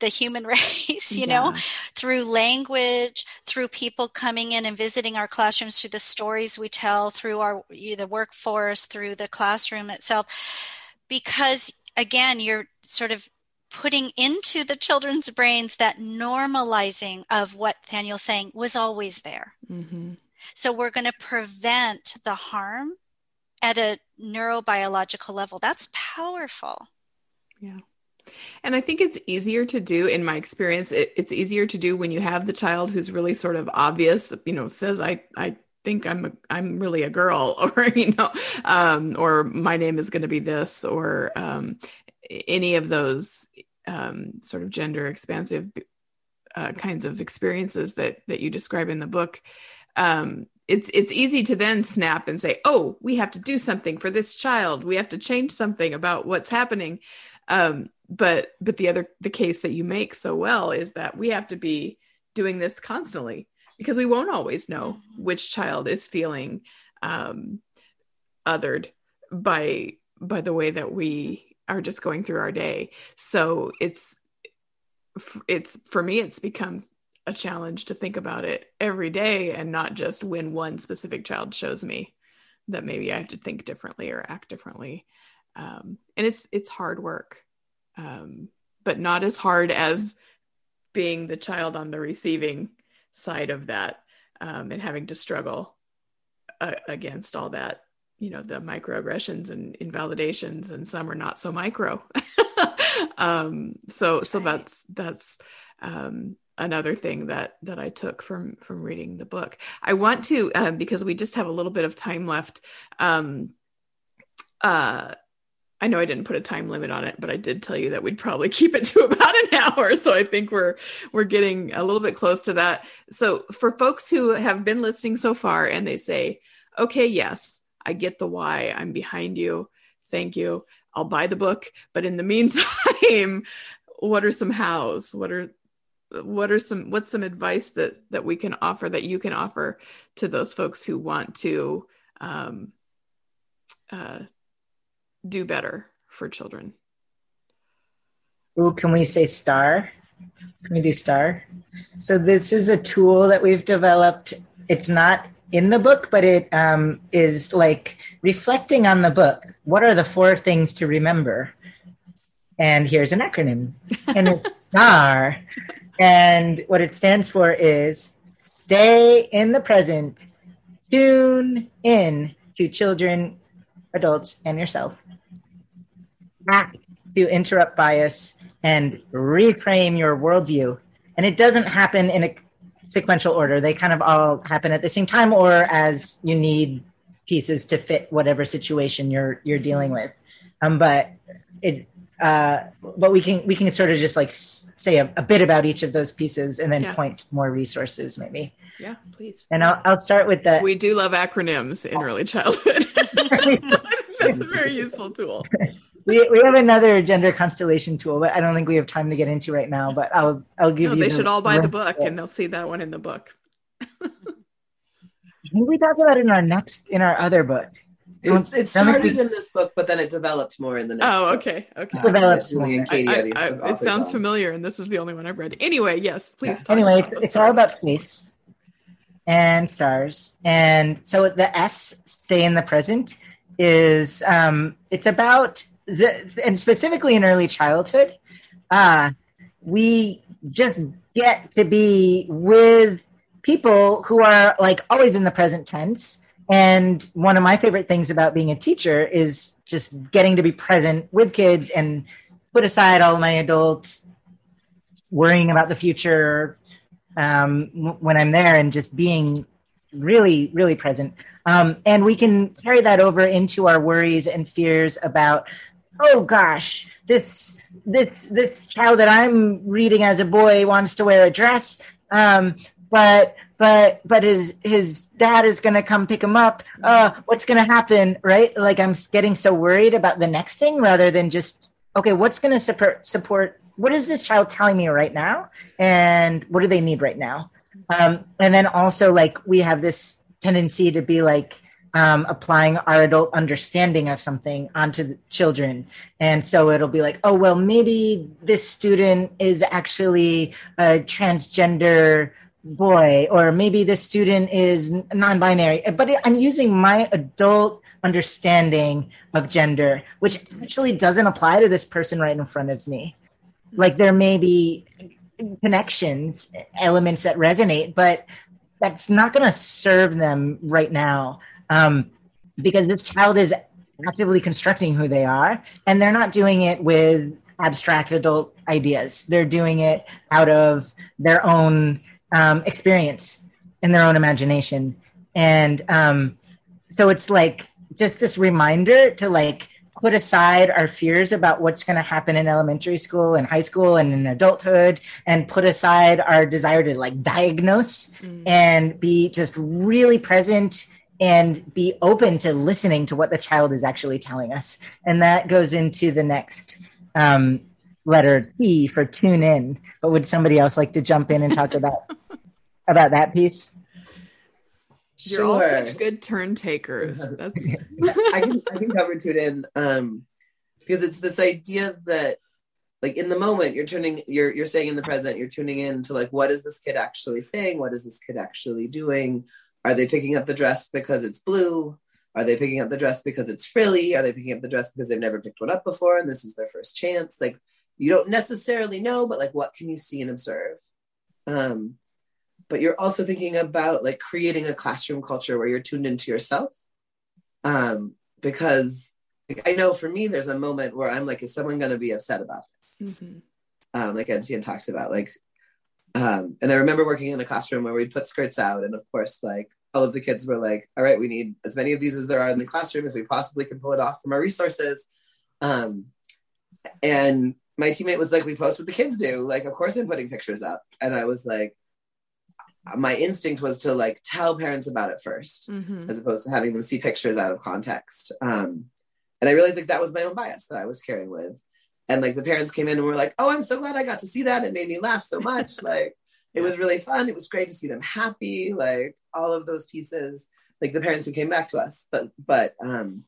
the human race, you yeah. know, through language, through people coming in and visiting our classrooms, through the stories we tell, through our the workforce, through the classroom itself. Because again, you're sort of putting into the children's brains that normalizing of what Daniel's saying was always there. Mm-hmm. So we're going to prevent the harm at a neurobiological level. That's powerful. Yeah. And I think it's easier to do, in my experience, it, it's easier to do when you have the child who's really sort of obvious, you know, says, I, I think I'm a, I'm really a girl, or you know, um, or my name is going to be this, or um, any of those um, sort of gender expansive uh, kinds of experiences that that you describe in the book um, it's it's easy to then snap and say oh we have to do something for this child. We have to change something about what's happening. Um, but but the other the case that you make so well is that we have to be doing this constantly because we won't always know which child is feeling um, othered by by the way that we are just going through our day. So it's it's for me it's become a challenge to think about it every day and not just when one specific child shows me that maybe I have to think differently or act differently. Um, and it's it's hard work, um, but not as hard as being the child on the receiving side of that um, and having to struggle uh, against all that you know the microaggressions and invalidations and some are not so micro um so that's so right. that's that's um another thing that that i took from from reading the book i want to um because we just have a little bit of time left um uh I know I didn't put a time limit on it, but I did tell you that we'd probably keep it to about an hour. So I think we're we're getting a little bit close to that. So for folks who have been listening so far and they say, "Okay, yes, I get the why. I'm behind you. Thank you. I'll buy the book. But in the meantime, what are some hows? What are what are some what's some advice that that we can offer that you can offer to those folks who want to um, uh, do better for children? Ooh, can we say star? Can we do star? So this is a tool that we've developed. It's not in the book, but it um, is like reflecting on the book. What are the four things to remember? And here's an acronym, and it's STAR. And what it stands for is stay in the present, tune in to children, adults, and yourself, act to interrupt bias, and reframe your worldview. And it doesn't happen in a sequential order. They kind of all happen at the same time or as you need pieces to fit whatever situation you're you're dealing with. Um, but it uh, but we can we can sort of just like say a, a bit about each of those pieces and then yeah. point to more resources maybe. Yeah, please. And I'll I'll start with the. We do love acronyms in early childhood. That's a very useful tool. We, we have another gender constellation tool, but I don't think we have time to get into right now. But I'll I'll give you no, you. They the, should all buy the book, and they'll see that one in the book. we talk about it in our next in our other book. It, it started in this book, but then it developed more in the next. Oh, okay, book. okay. Developed. Katie, I, I, I, it sounds familiar, and this is the only one I've read. Anyway, yes, please. Yeah. anyway, it's, it's all about space and stars, and so the S stay in the present is um, it's about the, and specifically in early childhood, uh, we just get to be with people who are like always in the present tense and one of my favorite things about being a teacher is just getting to be present with kids and put aside all my adults worrying about the future um, when I'm there and just being really, really present. Um, and we can carry that over into our worries and fears about, oh gosh, this this this child that I'm reading as a boy wants to wear a dress. Um, but but but his his dad is going to come pick him up. Uh what's going to happen right? Like i'm getting so worried about the next thing rather than just okay what's going to support support what is this child telling me right now? And what do they need right now? Um and then also like we have this tendency to be like um, applying our adult understanding of something onto the children. And so it'll be like, oh, well, maybe this student is actually a transgender boy or maybe this student is non-binary. But i'm using my adult understanding of gender which actually doesn't apply to this person right in front of me. Like there may be connections elements that resonate but that's not going to serve them right now um, because this child is actively constructing who they are and they're not doing it with abstract adult ideas they're doing it out of their own um, experience in their own imagination. And um, so it's like just this reminder to like put aside our fears about what's going to happen in elementary school and high school and in adulthood and put aside our desire to like diagnose mm. and be just really present and be open to listening to what the child is actually telling us and that goes into the next um, letter T for tune in. But would somebody else like to jump in and talk about about that piece? You're all such good turn takers. That's I can I can cover tune in um, because it's this idea that like in the moment you're turning you're you're staying in the present you're tuning in to like what is this kid actually saying what is this kid actually doing are they picking up the dress because it's blue are they picking up the dress because it's frilly are they picking up the dress because they've never picked one up before and this is their first chance like you don't necessarily know, but like what can you see and observe? Um, but you're also thinking about like creating a classroom culture where you're tuned into yourself. Um, because like, I know for me, there's a moment where I'm like, is someone going to be upset about this? Mm-hmm. Um, like Etienne talked about, like, um, and I remember working in a classroom where we'd put skirts out, and of course, like all of the kids were like, "All right, we need as many of these as there are in the classroom if we possibly can pull it off from our resources." Um, and my teammate was like, we post what the kids do. Like, of course I'm putting pictures up. And I was like, my instinct was to like tell parents about it 1st mm-hmm. as opposed to having them see pictures out of context. Um, and I realized like that was my own bias that I was carrying with. And like the parents came in and were like, oh, I'm so glad I got to see that. It made me laugh so much. like it was really fun. It was great to see them happy, like all of those pieces, like the parents who came back to us. But, but, um,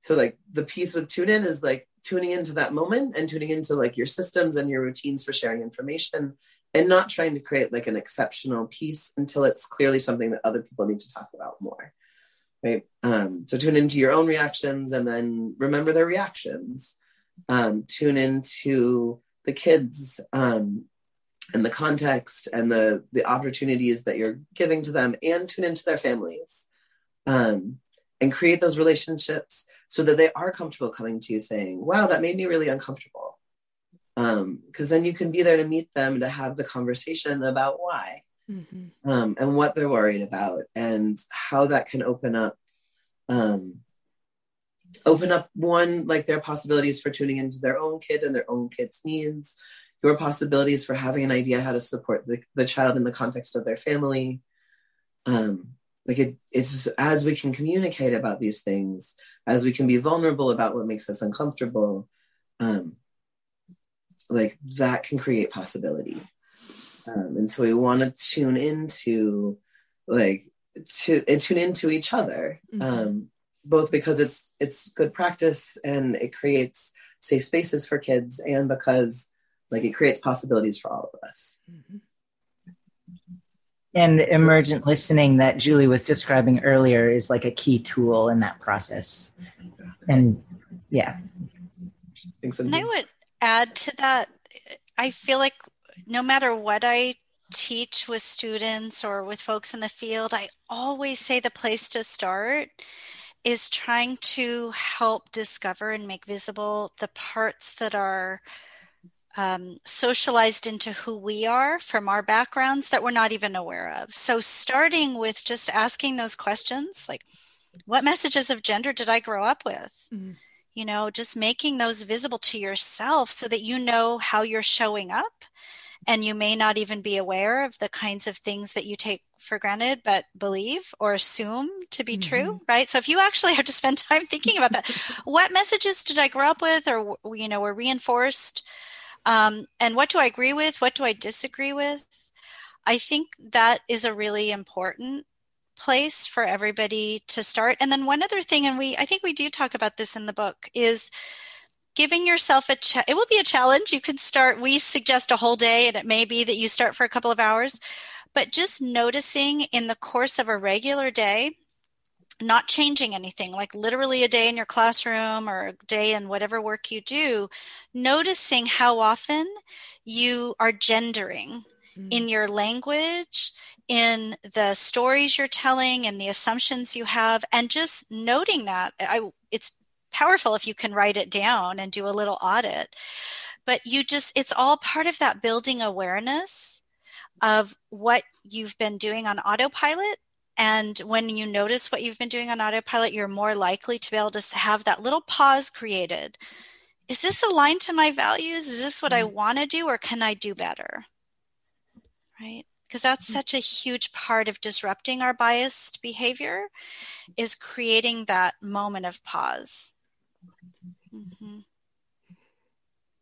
so like the piece with tune in is like tuning into that moment and tuning into like your systems and your routines for sharing information and not trying to create like an exceptional piece until it's clearly something that other people need to talk about more right um, so tune into your own reactions and then remember their reactions um, tune into the kids um, and the context and the the opportunities that you're giving to them and tune into their families um, and create those relationships so that they are comfortable coming to you saying, wow, that made me really uncomfortable. Because um, then you can be there to meet them to have the conversation about why mm-hmm. um, and what they're worried about and how that can open up um, open up one like their possibilities for tuning into their own kid and their own kid's needs. Your possibilities for having an idea how to support the, the child in the context of their family. Um like it, it's just, as we can communicate about these things as we can be vulnerable about what makes us uncomfortable um like that can create possibility. Um, and so we want to tune into like to tune into each other. Mm-hmm. um, both because it's it's good practice and it creates safe spaces for kids and because like it creates possibilities for all of us. Mm-hmm. and emergent listening that julie was describing earlier is like a key tool in that process. And yeah. And i would add to that i feel like no matter what i teach with students or with folks in the field i always say the place to start is trying to help discover and make visible the parts that are um, socialized into who we are from our backgrounds that we're not even aware of. So, starting with just asking those questions like, what messages of gender did I grow up with? Mm-hmm. You know, just making those visible to yourself so that you know how you're showing up and you may not even be aware of the kinds of things that you take for granted but believe or assume to be mm-hmm. true right? So if you actually have to spend time thinking about that what messages did i grow up with or you know were reinforced? Um, and what do i agree with? What do i disagree with? I think that is a really important place for everybody to start. And then one other thing and we i think we do talk about this in the book is giving yourself a cha- it will be a challenge. You can start we suggest a whole day and it may be that you start for a couple of hours but just noticing in the course of a regular day not changing anything like literally a day in your classroom or a day in whatever work you do noticing how often you are gendering mm-hmm. in your language in the stories you're telling and the assumptions you have and just noting that I, it's powerful if you can write it down and do a little audit. But you just, it's all part of that building awareness of what you've been doing on autopilot. And when you notice what you've been doing on autopilot, you're more likely to be able to have that little pause created. Is this aligned to my values? Is this what I mm. want to do, or can I do better? Right? because that's mm. such a huge part of disrupting our biased behavior is creating that moment of pause Mm-hmm.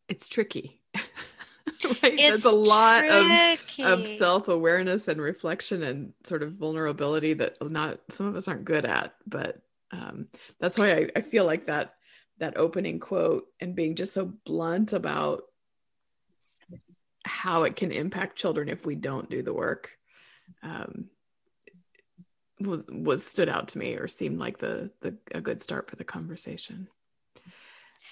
It's tricky. right? It's There's a lot of, of self awareness and reflection and sort of vulnerability that not some of us aren't good at. But um, that's why I, I feel like that that opening quote and being just so blunt about how it can impact children if we don't do the work um, was was stood out to me or seemed like the the a good start for the conversation.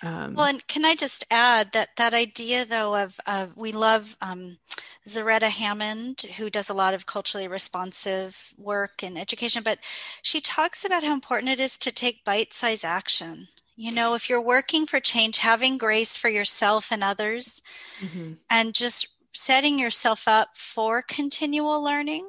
Um, well, and can I just add that that idea, though, of, of we love um, Zaretta Hammond, who does a lot of culturally responsive work in education, but she talks about how important it is to take bite size action. You know, if you're working for change, having grace for yourself and others, mm-hmm. and just setting yourself up for continual learning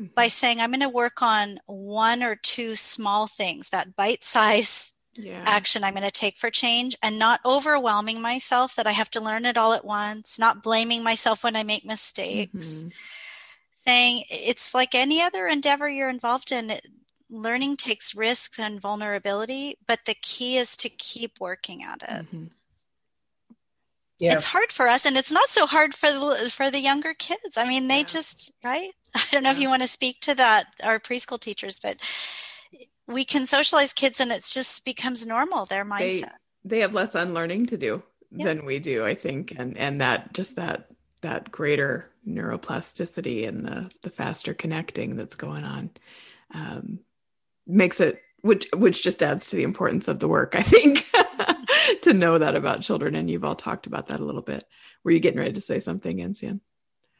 mm-hmm. by saying, I'm going to work on one or two small things, that bite size yeah. action I'm going to take for change and not overwhelming myself that I have to learn it all at once, not blaming myself when I make mistakes. Mm-hmm. Saying it's like any other endeavor you're involved in, it, learning takes risks and vulnerability, but the key is to keep working at it. Mm-hmm. Yeah. It's hard for us and it's not so hard for the for the younger kids. I mean, they yeah. just, right? I don't know yeah. if you want to speak to that our preschool teachers, but we can socialize kids and it just becomes normal their mindset they, they have less unlearning to do yeah. than we do i think and and that just that that greater neuroplasticity and the the faster connecting that's going on um, makes it which which just adds to the importance of the work i think to know that about children and you've all talked about that a little bit were you getting ready to say something Encian?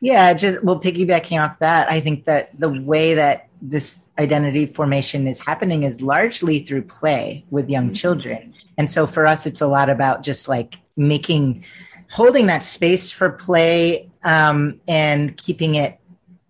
Yeah, just well, piggybacking off that, I think that the way that this identity formation is happening is largely through play with young mm-hmm. children. And so for us, it's a lot about just like making, holding that space for play um, and keeping it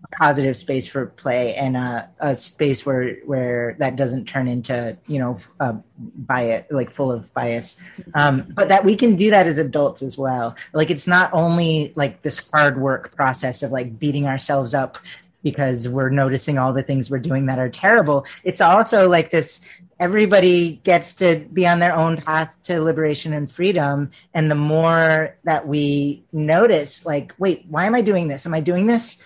a positive space for play and a, a space where where that doesn't turn into you know uh, bias like full of bias um, but that we can do that as adults as well like it's not only like this hard work process of like beating ourselves up because we're noticing all the things we're doing that are terrible it's also like this everybody gets to be on their own path to liberation and freedom and the more that we notice like wait why am i doing this am i doing this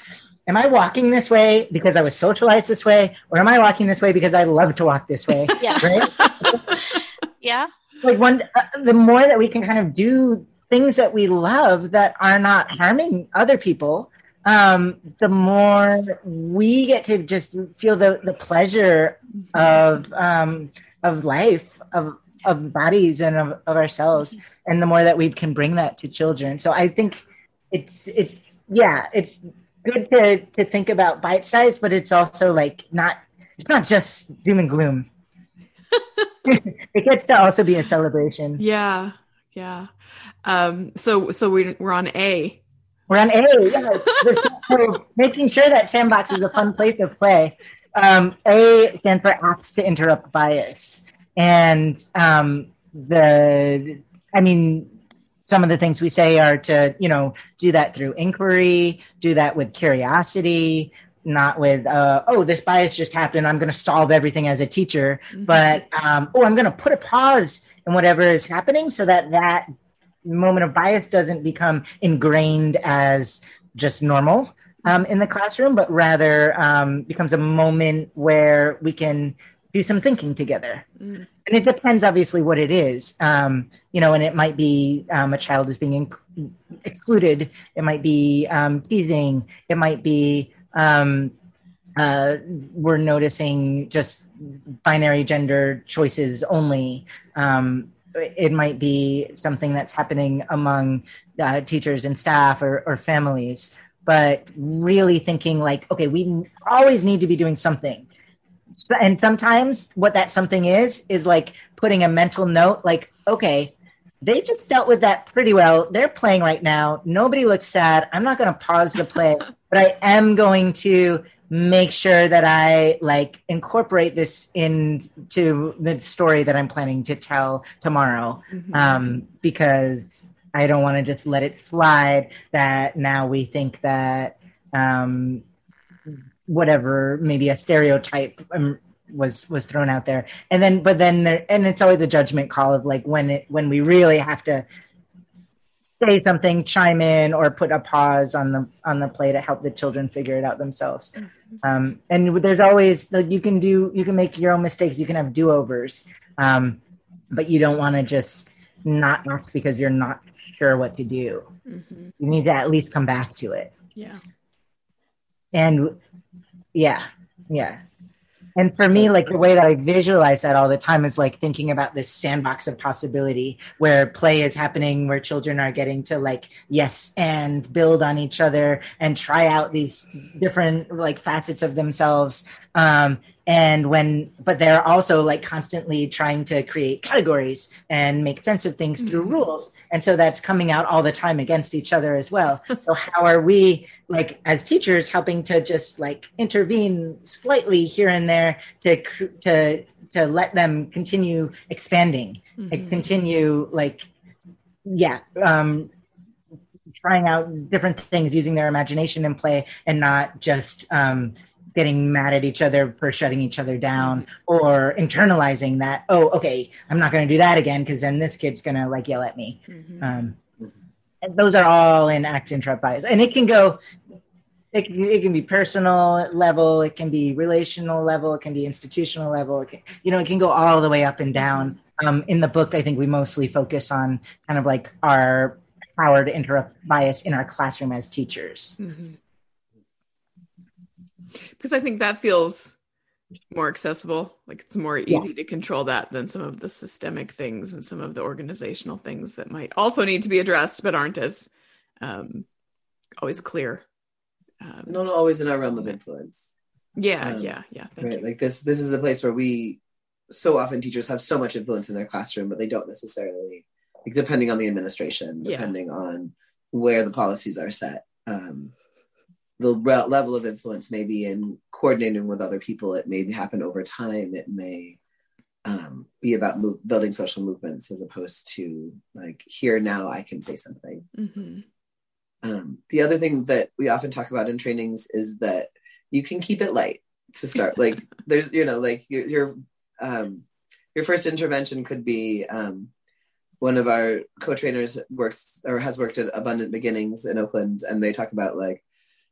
am I walking this way because I was socialized this way, or am I walking this way because I love to walk this way? Yeah. Right? yeah. Like one, uh, the more that we can kind of do things that we love that are not harming other people, um, the more we get to just feel the the pleasure of um, of life of of bodies and of, of ourselves, and the more that we can bring that to children. So I think it's it's yeah it's good to to think about bite size, but it's also like not it's not just doom and gloom. it gets to also be a celebration. Yeah, yeah. Um, so so we, we're on A. We're on A. Yes. making sure that sandbox is a fun place of play. Um, a stands for acts to interrupt bias, and um, the I mean some of the things we say are to you know do that through inquiry do that with curiosity not with uh, oh this bias just happened i'm going to solve everything as a teacher mm-hmm. but um, oh i'm going to put a pause in whatever is happening so that that moment of bias doesn't become ingrained as just normal um, in the classroom but rather um, becomes a moment where we can do some thinking together. Mm. And it depends obviously what it is. Um, you know and it might be um, a child is being inc- excluded. It might be um, teasing. It might be um, uh, we're noticing just binary gender choices only um, it might be something that's happening among uh, teachers and staff or, or families but really thinking like okay we always need to be doing something. And sometimes what that something is is like putting a mental note like okay they just dealt with that pretty well. They're playing right now. Nobody looks sad. I'm not going to pause the play but i am going to make sure that i like incorporate this into the story that i'm planning to tell tomorrow mm-hmm. um, because i don't want to just let it slide that now we think that um, whatever maybe a stereotype um, was was thrown out there and then but then there and it's always a judgment call of like when it when we really have to say something chime in or put a pause on the on the play to help the children figure it out themselves mm-hmm. um, and there's always like you can do you can make your own mistakes you can have do-overs um, but you don't want to just not act because you're not sure what to do mm-hmm. you need to at least come back to it yeah and yeah, yeah. And for me, like the way that I visualize that all the time is like thinking about this sandbox of possibility where play is happening, where children are getting to like, yes, and build on each other and try out these different like facets of themselves. Um, and when but they're also like constantly trying to create categories and make sense of things through mm-hmm. rules and so that's coming out all the time against each other as well so how are we like as teachers helping to just like intervene slightly here and there to to to let them continue expanding mm-hmm. and continue like yeah um trying out different things using their imagination and play and not just um getting mad at each other for shutting each other down or internalizing that oh okay i'm not going to do that again because then this kid's going to like yell at me mm-hmm. um, those are all in act interrupt bias and it can go it, it can be personal level it can be relational level it can be institutional level can, you know it can go all the way up and down. Um, in the book i think we mostly focus on kind of like our power to interrupt bias in our classroom as teachers. Mm-hmm. Because I think that feels more accessible. Like it's more easy yeah. to control that than some of the systemic things and some of the organizational things that might also need to be addressed, but aren't as um, always clear. Um, Not always in our realm of influence. Yeah, um, yeah, yeah. right. You. Like this, this is a place where we so often teachers have so much influence in their classroom, but they don't necessarily, like, depending on the administration, depending yeah. on where the policies are set. Um, the re- level of influence may be in coordinating with other people. It may happen over time. It may um, be about building social movements as opposed to like here now I can say something. Mm-hmm. Um, the other thing that we often talk about in trainings is that you can keep it light to start. like there's you know like your your um, your first intervention could be um, one of our co-trainers works or has worked at Abundant Beginnings in Oakland, and they talk about like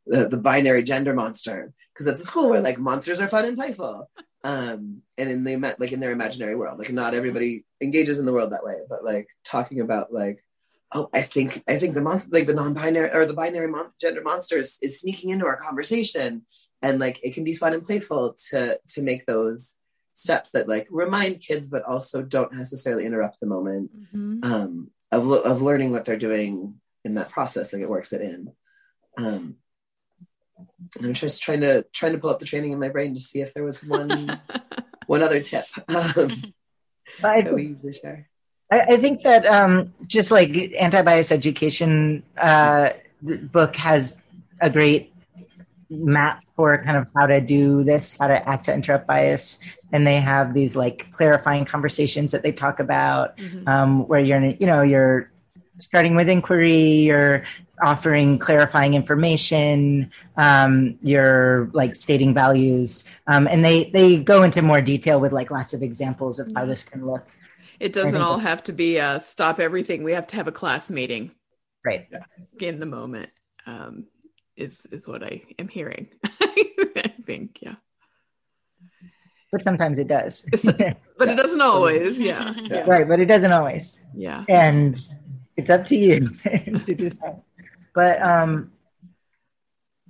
the, the binary gender monster. Because that's a school where like monsters are fun and playful. Um and in the like in their imaginary world like not everybody engages in the world that way but like talking about like oh i think i think the monster like the non-binary or the binary mon- gender monster is, is sneaking into our conversation. And like it can be fun and playful to to make those steps that like remind kids but also don't necessarily interrupt the moment mm-hmm. um of, of learning what they're doing in that process like it works it in. Um I'm just trying to trying to pull up the training in my brain to see if there was one one other tip um, I, that we usually share. I, I think that um, just like anti-bias education uh, book has a great map for kind of how to do this, how to act to interrupt bias, and they have these like clarifying conversations that they talk about, mm-hmm. um, where you're you know you're starting with inquiry, or offering clarifying information um, you're like stating values um, and they they go into more detail with like lots of examples of how mm-hmm. this can look. It doesn't all have to be a stop everything. We have to have a class meeting. Right. In the moment um, is is what i am hearing. I think yeah. But sometimes it does. But it doesn't always yeah. yeah. right but it doesn't always. Yeah. And it's up to you to decide but um,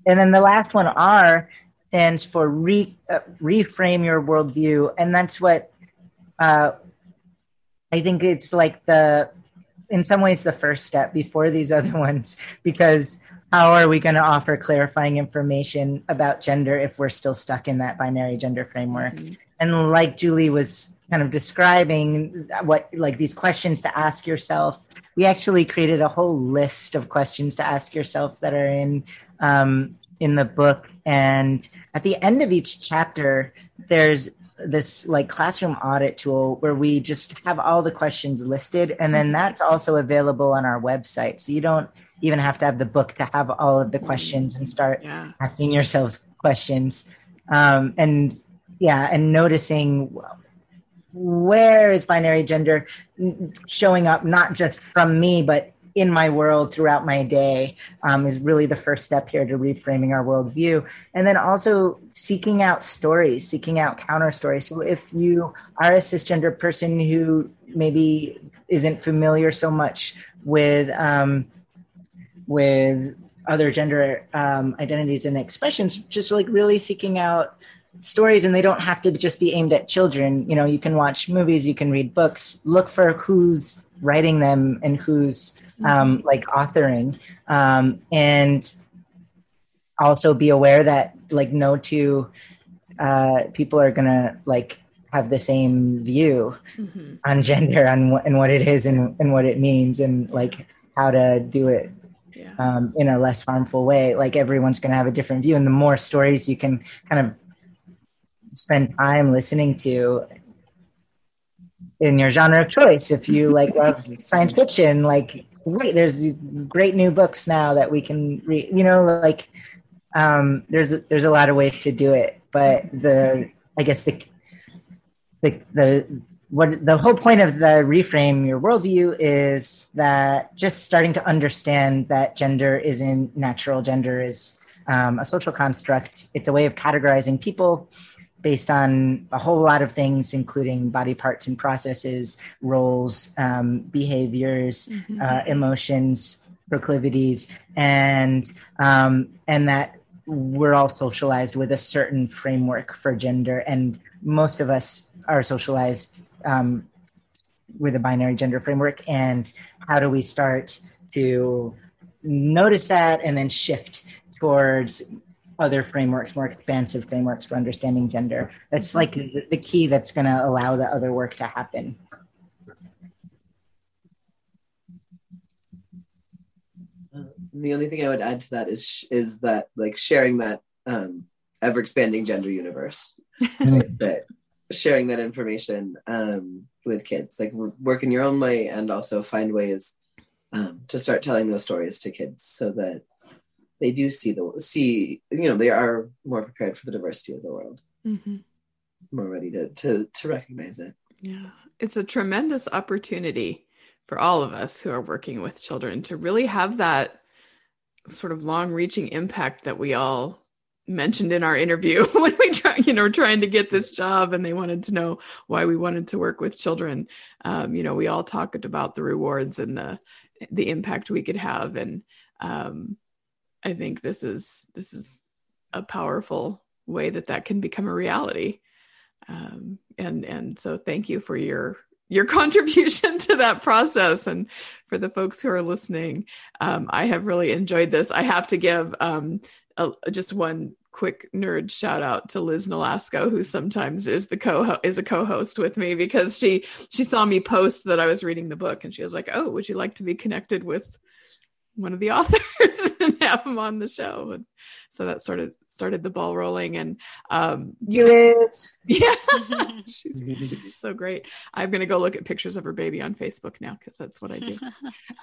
and then the last one R stands for re, uh, reframe your worldview, and that's what uh, I think it's like the in some ways the first step before these other ones because how are we going to offer clarifying information about gender if we're still stuck in that binary gender framework mm-hmm. And like julie was kind of describing what like these questions to ask yourself we actually created a whole list of questions to ask yourself that are in um, in the book. And at the end of each chapter there's this like classroom audit tool where we just have all the questions listed. And then that's also available on our website. So you don't even have to have the book to have all of the questions and start yeah. asking yourselves questions. Um, and yeah and noticing where is binary gender showing up not just from me but in my world throughout my day um, is really the first step here to reframing our worldview. And then also seeking out stories seeking out counter stories. So if you are a cisgender person who maybe isn't familiar so much with um, with other gender um, identities and expressions just like really seeking out stories and they don't have to just be aimed at children you know you can watch movies you can read books look for who's writing them and who's um, mm-hmm. like authoring um, and also be aware that like no two uh, people are gonna like have the same view mm-hmm. on gender and, what, and what it is and, and what it means and like how to do it yeah. um, in a less harmful way like everyone's gonna have a different view and the more stories you can kind of spend time listening to in your genre of choice. If you like love science fiction, like great, there's these great new books now that we can read. You know, like um, there's there's a lot of ways to do it, but the I guess the the the what the whole point of the reframe your worldview is that just starting to understand that gender isn't natural gender is um, a social construct it's a way of categorizing people based on a whole lot of things, including body parts and processes, roles, um, behaviors, mm-hmm. uh, emotions, proclivities, and um, and that we're all socialized with a certain framework for gender, and most of us are socialized um, with a binary gender framework. And how do we start to notice that and then shift towards other frameworks, more expansive frameworks for understanding gender. That's like the, the key that's going to allow the other work to happen. the only thing I would add to that is is that like sharing that um, ever expanding gender universe, that sharing that information um, with kids, like work in your own way, and also find ways um, to start telling those stories to kids so that they do see the see you know they are more prepared for the diversity of the world, mm-hmm. more ready to to to recognize it. Yeah, it's a tremendous opportunity for all of us who are working with children to really have that sort of long reaching impact that we all mentioned in our interview when we try you know trying to get this job and they wanted to know why we wanted to work with children um, you know we all talked about the rewards and the the impact we could have and um, i think this is this is a powerful way that that can become a reality. Um, and and so thank you for your your contribution to that process and for the folks who are listening. Um, i have really enjoyed this. I have to give um, a, just one quick nerd shout out to liz nolasco who sometimes is the co is a co-host with me because she she saw me post that i was reading the book and she was like oh would you like to be connected with one of the authors and have him on the show. And so that sort of started the ball rolling. And um, you it. Yeah, she's, she's, so great. I'm going to go look at pictures of her baby on Facebook now because that's what I do.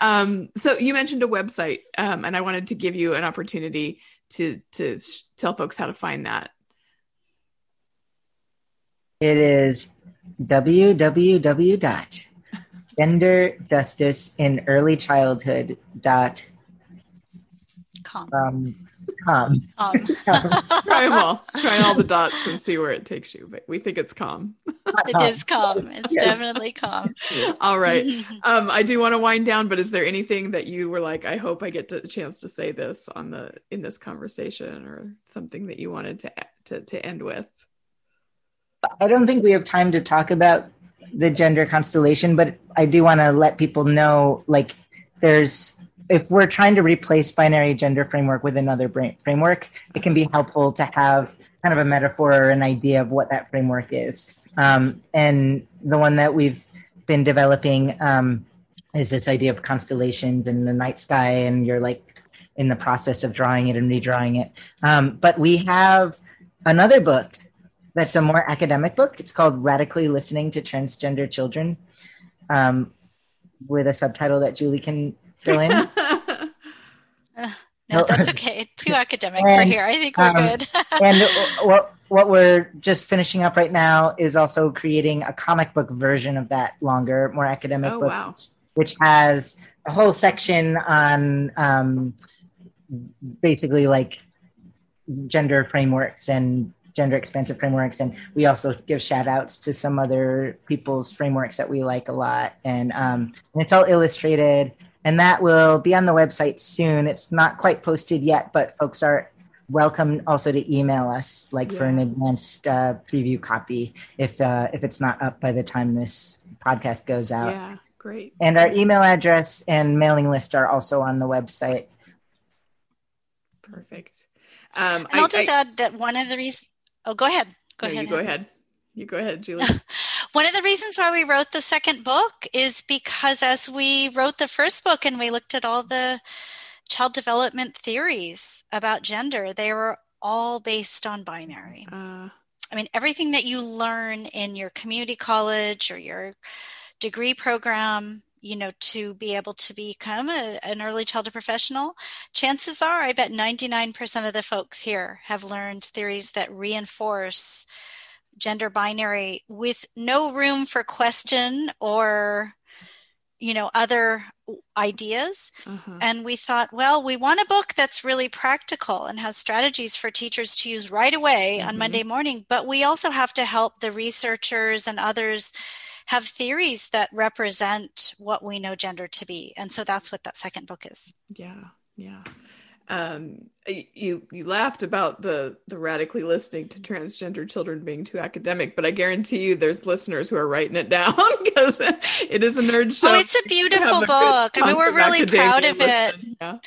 um, so you mentioned a website, um, and I wanted to give you an opportunity to to sh- tell folks how to find that. It is www gender justice in early childhood dot com. Um, com. Um. try them all. Try all the dots and see where it takes you. But we think it's com. it is com. It's definitely com. all right. Um, I do want to wind down, but is there anything that you were like, I hope I get a chance to say this on the in this conversation, or something that you wanted to to, to end with? I don't think we have time to talk about the gender constellation, but I do want to let people know like there's if we're trying to replace binary gender framework with another framework, it can be helpful to have kind of a metaphor or an idea of what that framework is. Um, and the one that we've been developing um, is this idea of constellations and the night sky, and you're like in the process of drawing it and redrawing it. Um, but we have another book that's a more academic book. It's called Radically Listening to Transgender Children, um, with a subtitle that Julie can fill in. uh, no, that's okay. Too academic and, for here. I think we're um, good. and what, what we're just finishing up right now is also creating a comic book version of that longer, more academic oh, book, wow. which has a whole section on um, basically like gender frameworks and gender expansive frameworks. And we also give shout outs to some other people's frameworks that we like a lot. And, um, and it's all illustrated. And that will be on the website soon. It's not quite posted yet but folks are welcome also to email us like yeah. for an advanced uh, preview copy if uh, if it's not up by the time this podcast goes out. Yeah great. And our email address and mailing list are also on the website. Perfect. Um, and I'll just I, add that one of the reasons Oh, go ahead. Go no, ahead. You go ahead. You go ahead, Julie. One of the reasons why we wrote the second book is because as we wrote the first book and we looked at all the child development theories about gender, they were all based on binary. Uh, I mean, everything that you learn in your community college or your degree program you know to be able to become a, an early childhood professional chances are i bet 99% of the folks here have learned theories that reinforce gender binary with no room for question or you know other ideas mm-hmm. and we thought well we want a book that's really practical and has strategies for teachers to use right away mm-hmm. on monday morning but we also have to help the researchers and others have theories that represent what we know gender to be. And so that's what that second book is. Yeah. Yeah. Um, you you laughed about the the radically listening to transgender children being too academic, but I guarantee you there's listeners who are writing it down because it is a nerd show. Oh, it's a beautiful book. I mean, we're really proud of it. Yeah,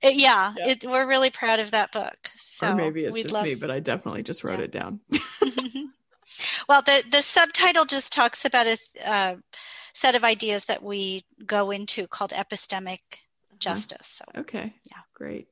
it, yeah, yeah. It, we're really proud of that book. So or maybe it's just love... me, but I definitely just wrote yeah. it down. Well, the, the subtitle just talks about a uh, set of ideas that we go into called epistemic justice. So okay, yeah, great.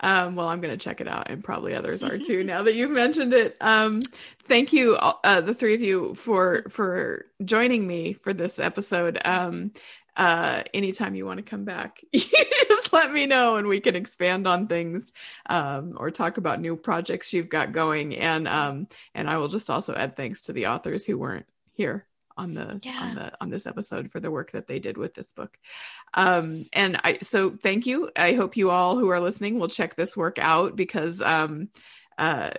Um, well, I'm going to check it out, and probably others are too. now that you've mentioned it, um, thank you, uh, the three of you, for for joining me for this episode. Um, uh, anytime you want to come back, you just let me know, and we can expand on things um, or talk about new projects you've got going. And um, and I will just also add thanks to the authors who weren't here on the yeah. on the on this episode for the work that they did with this book. Um, and I so thank you. I hope you all who are listening will check this work out because um, uh,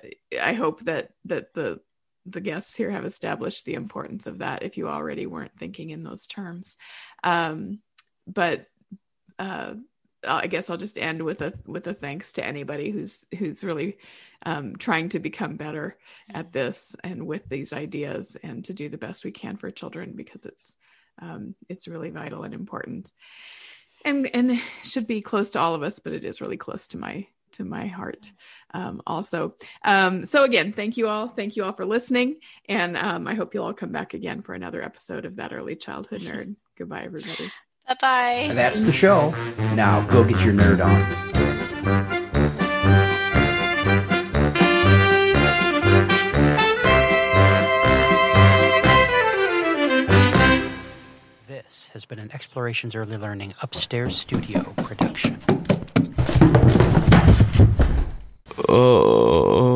I hope that that the the guests here have established the importance of that if you already weren't thinking in those terms. Um, but uh, I guess I'll just end with a with a thanks to anybody who's who's really um, trying to become better at this and with these ideas and to do the best we can for children because it's um, it's really vital and important. And and should be close to all of us but it is really close to my to my heart um, also. Um, so again thank you all. Thank you all for listening. And um, i hope you'll all come back again for another episode of that early childhood nerd. Goodbye everybody. Bye bye that's the show. Now go get your nerd on. This has been an Explorations Early Learning Upstairs Studio production. Oh.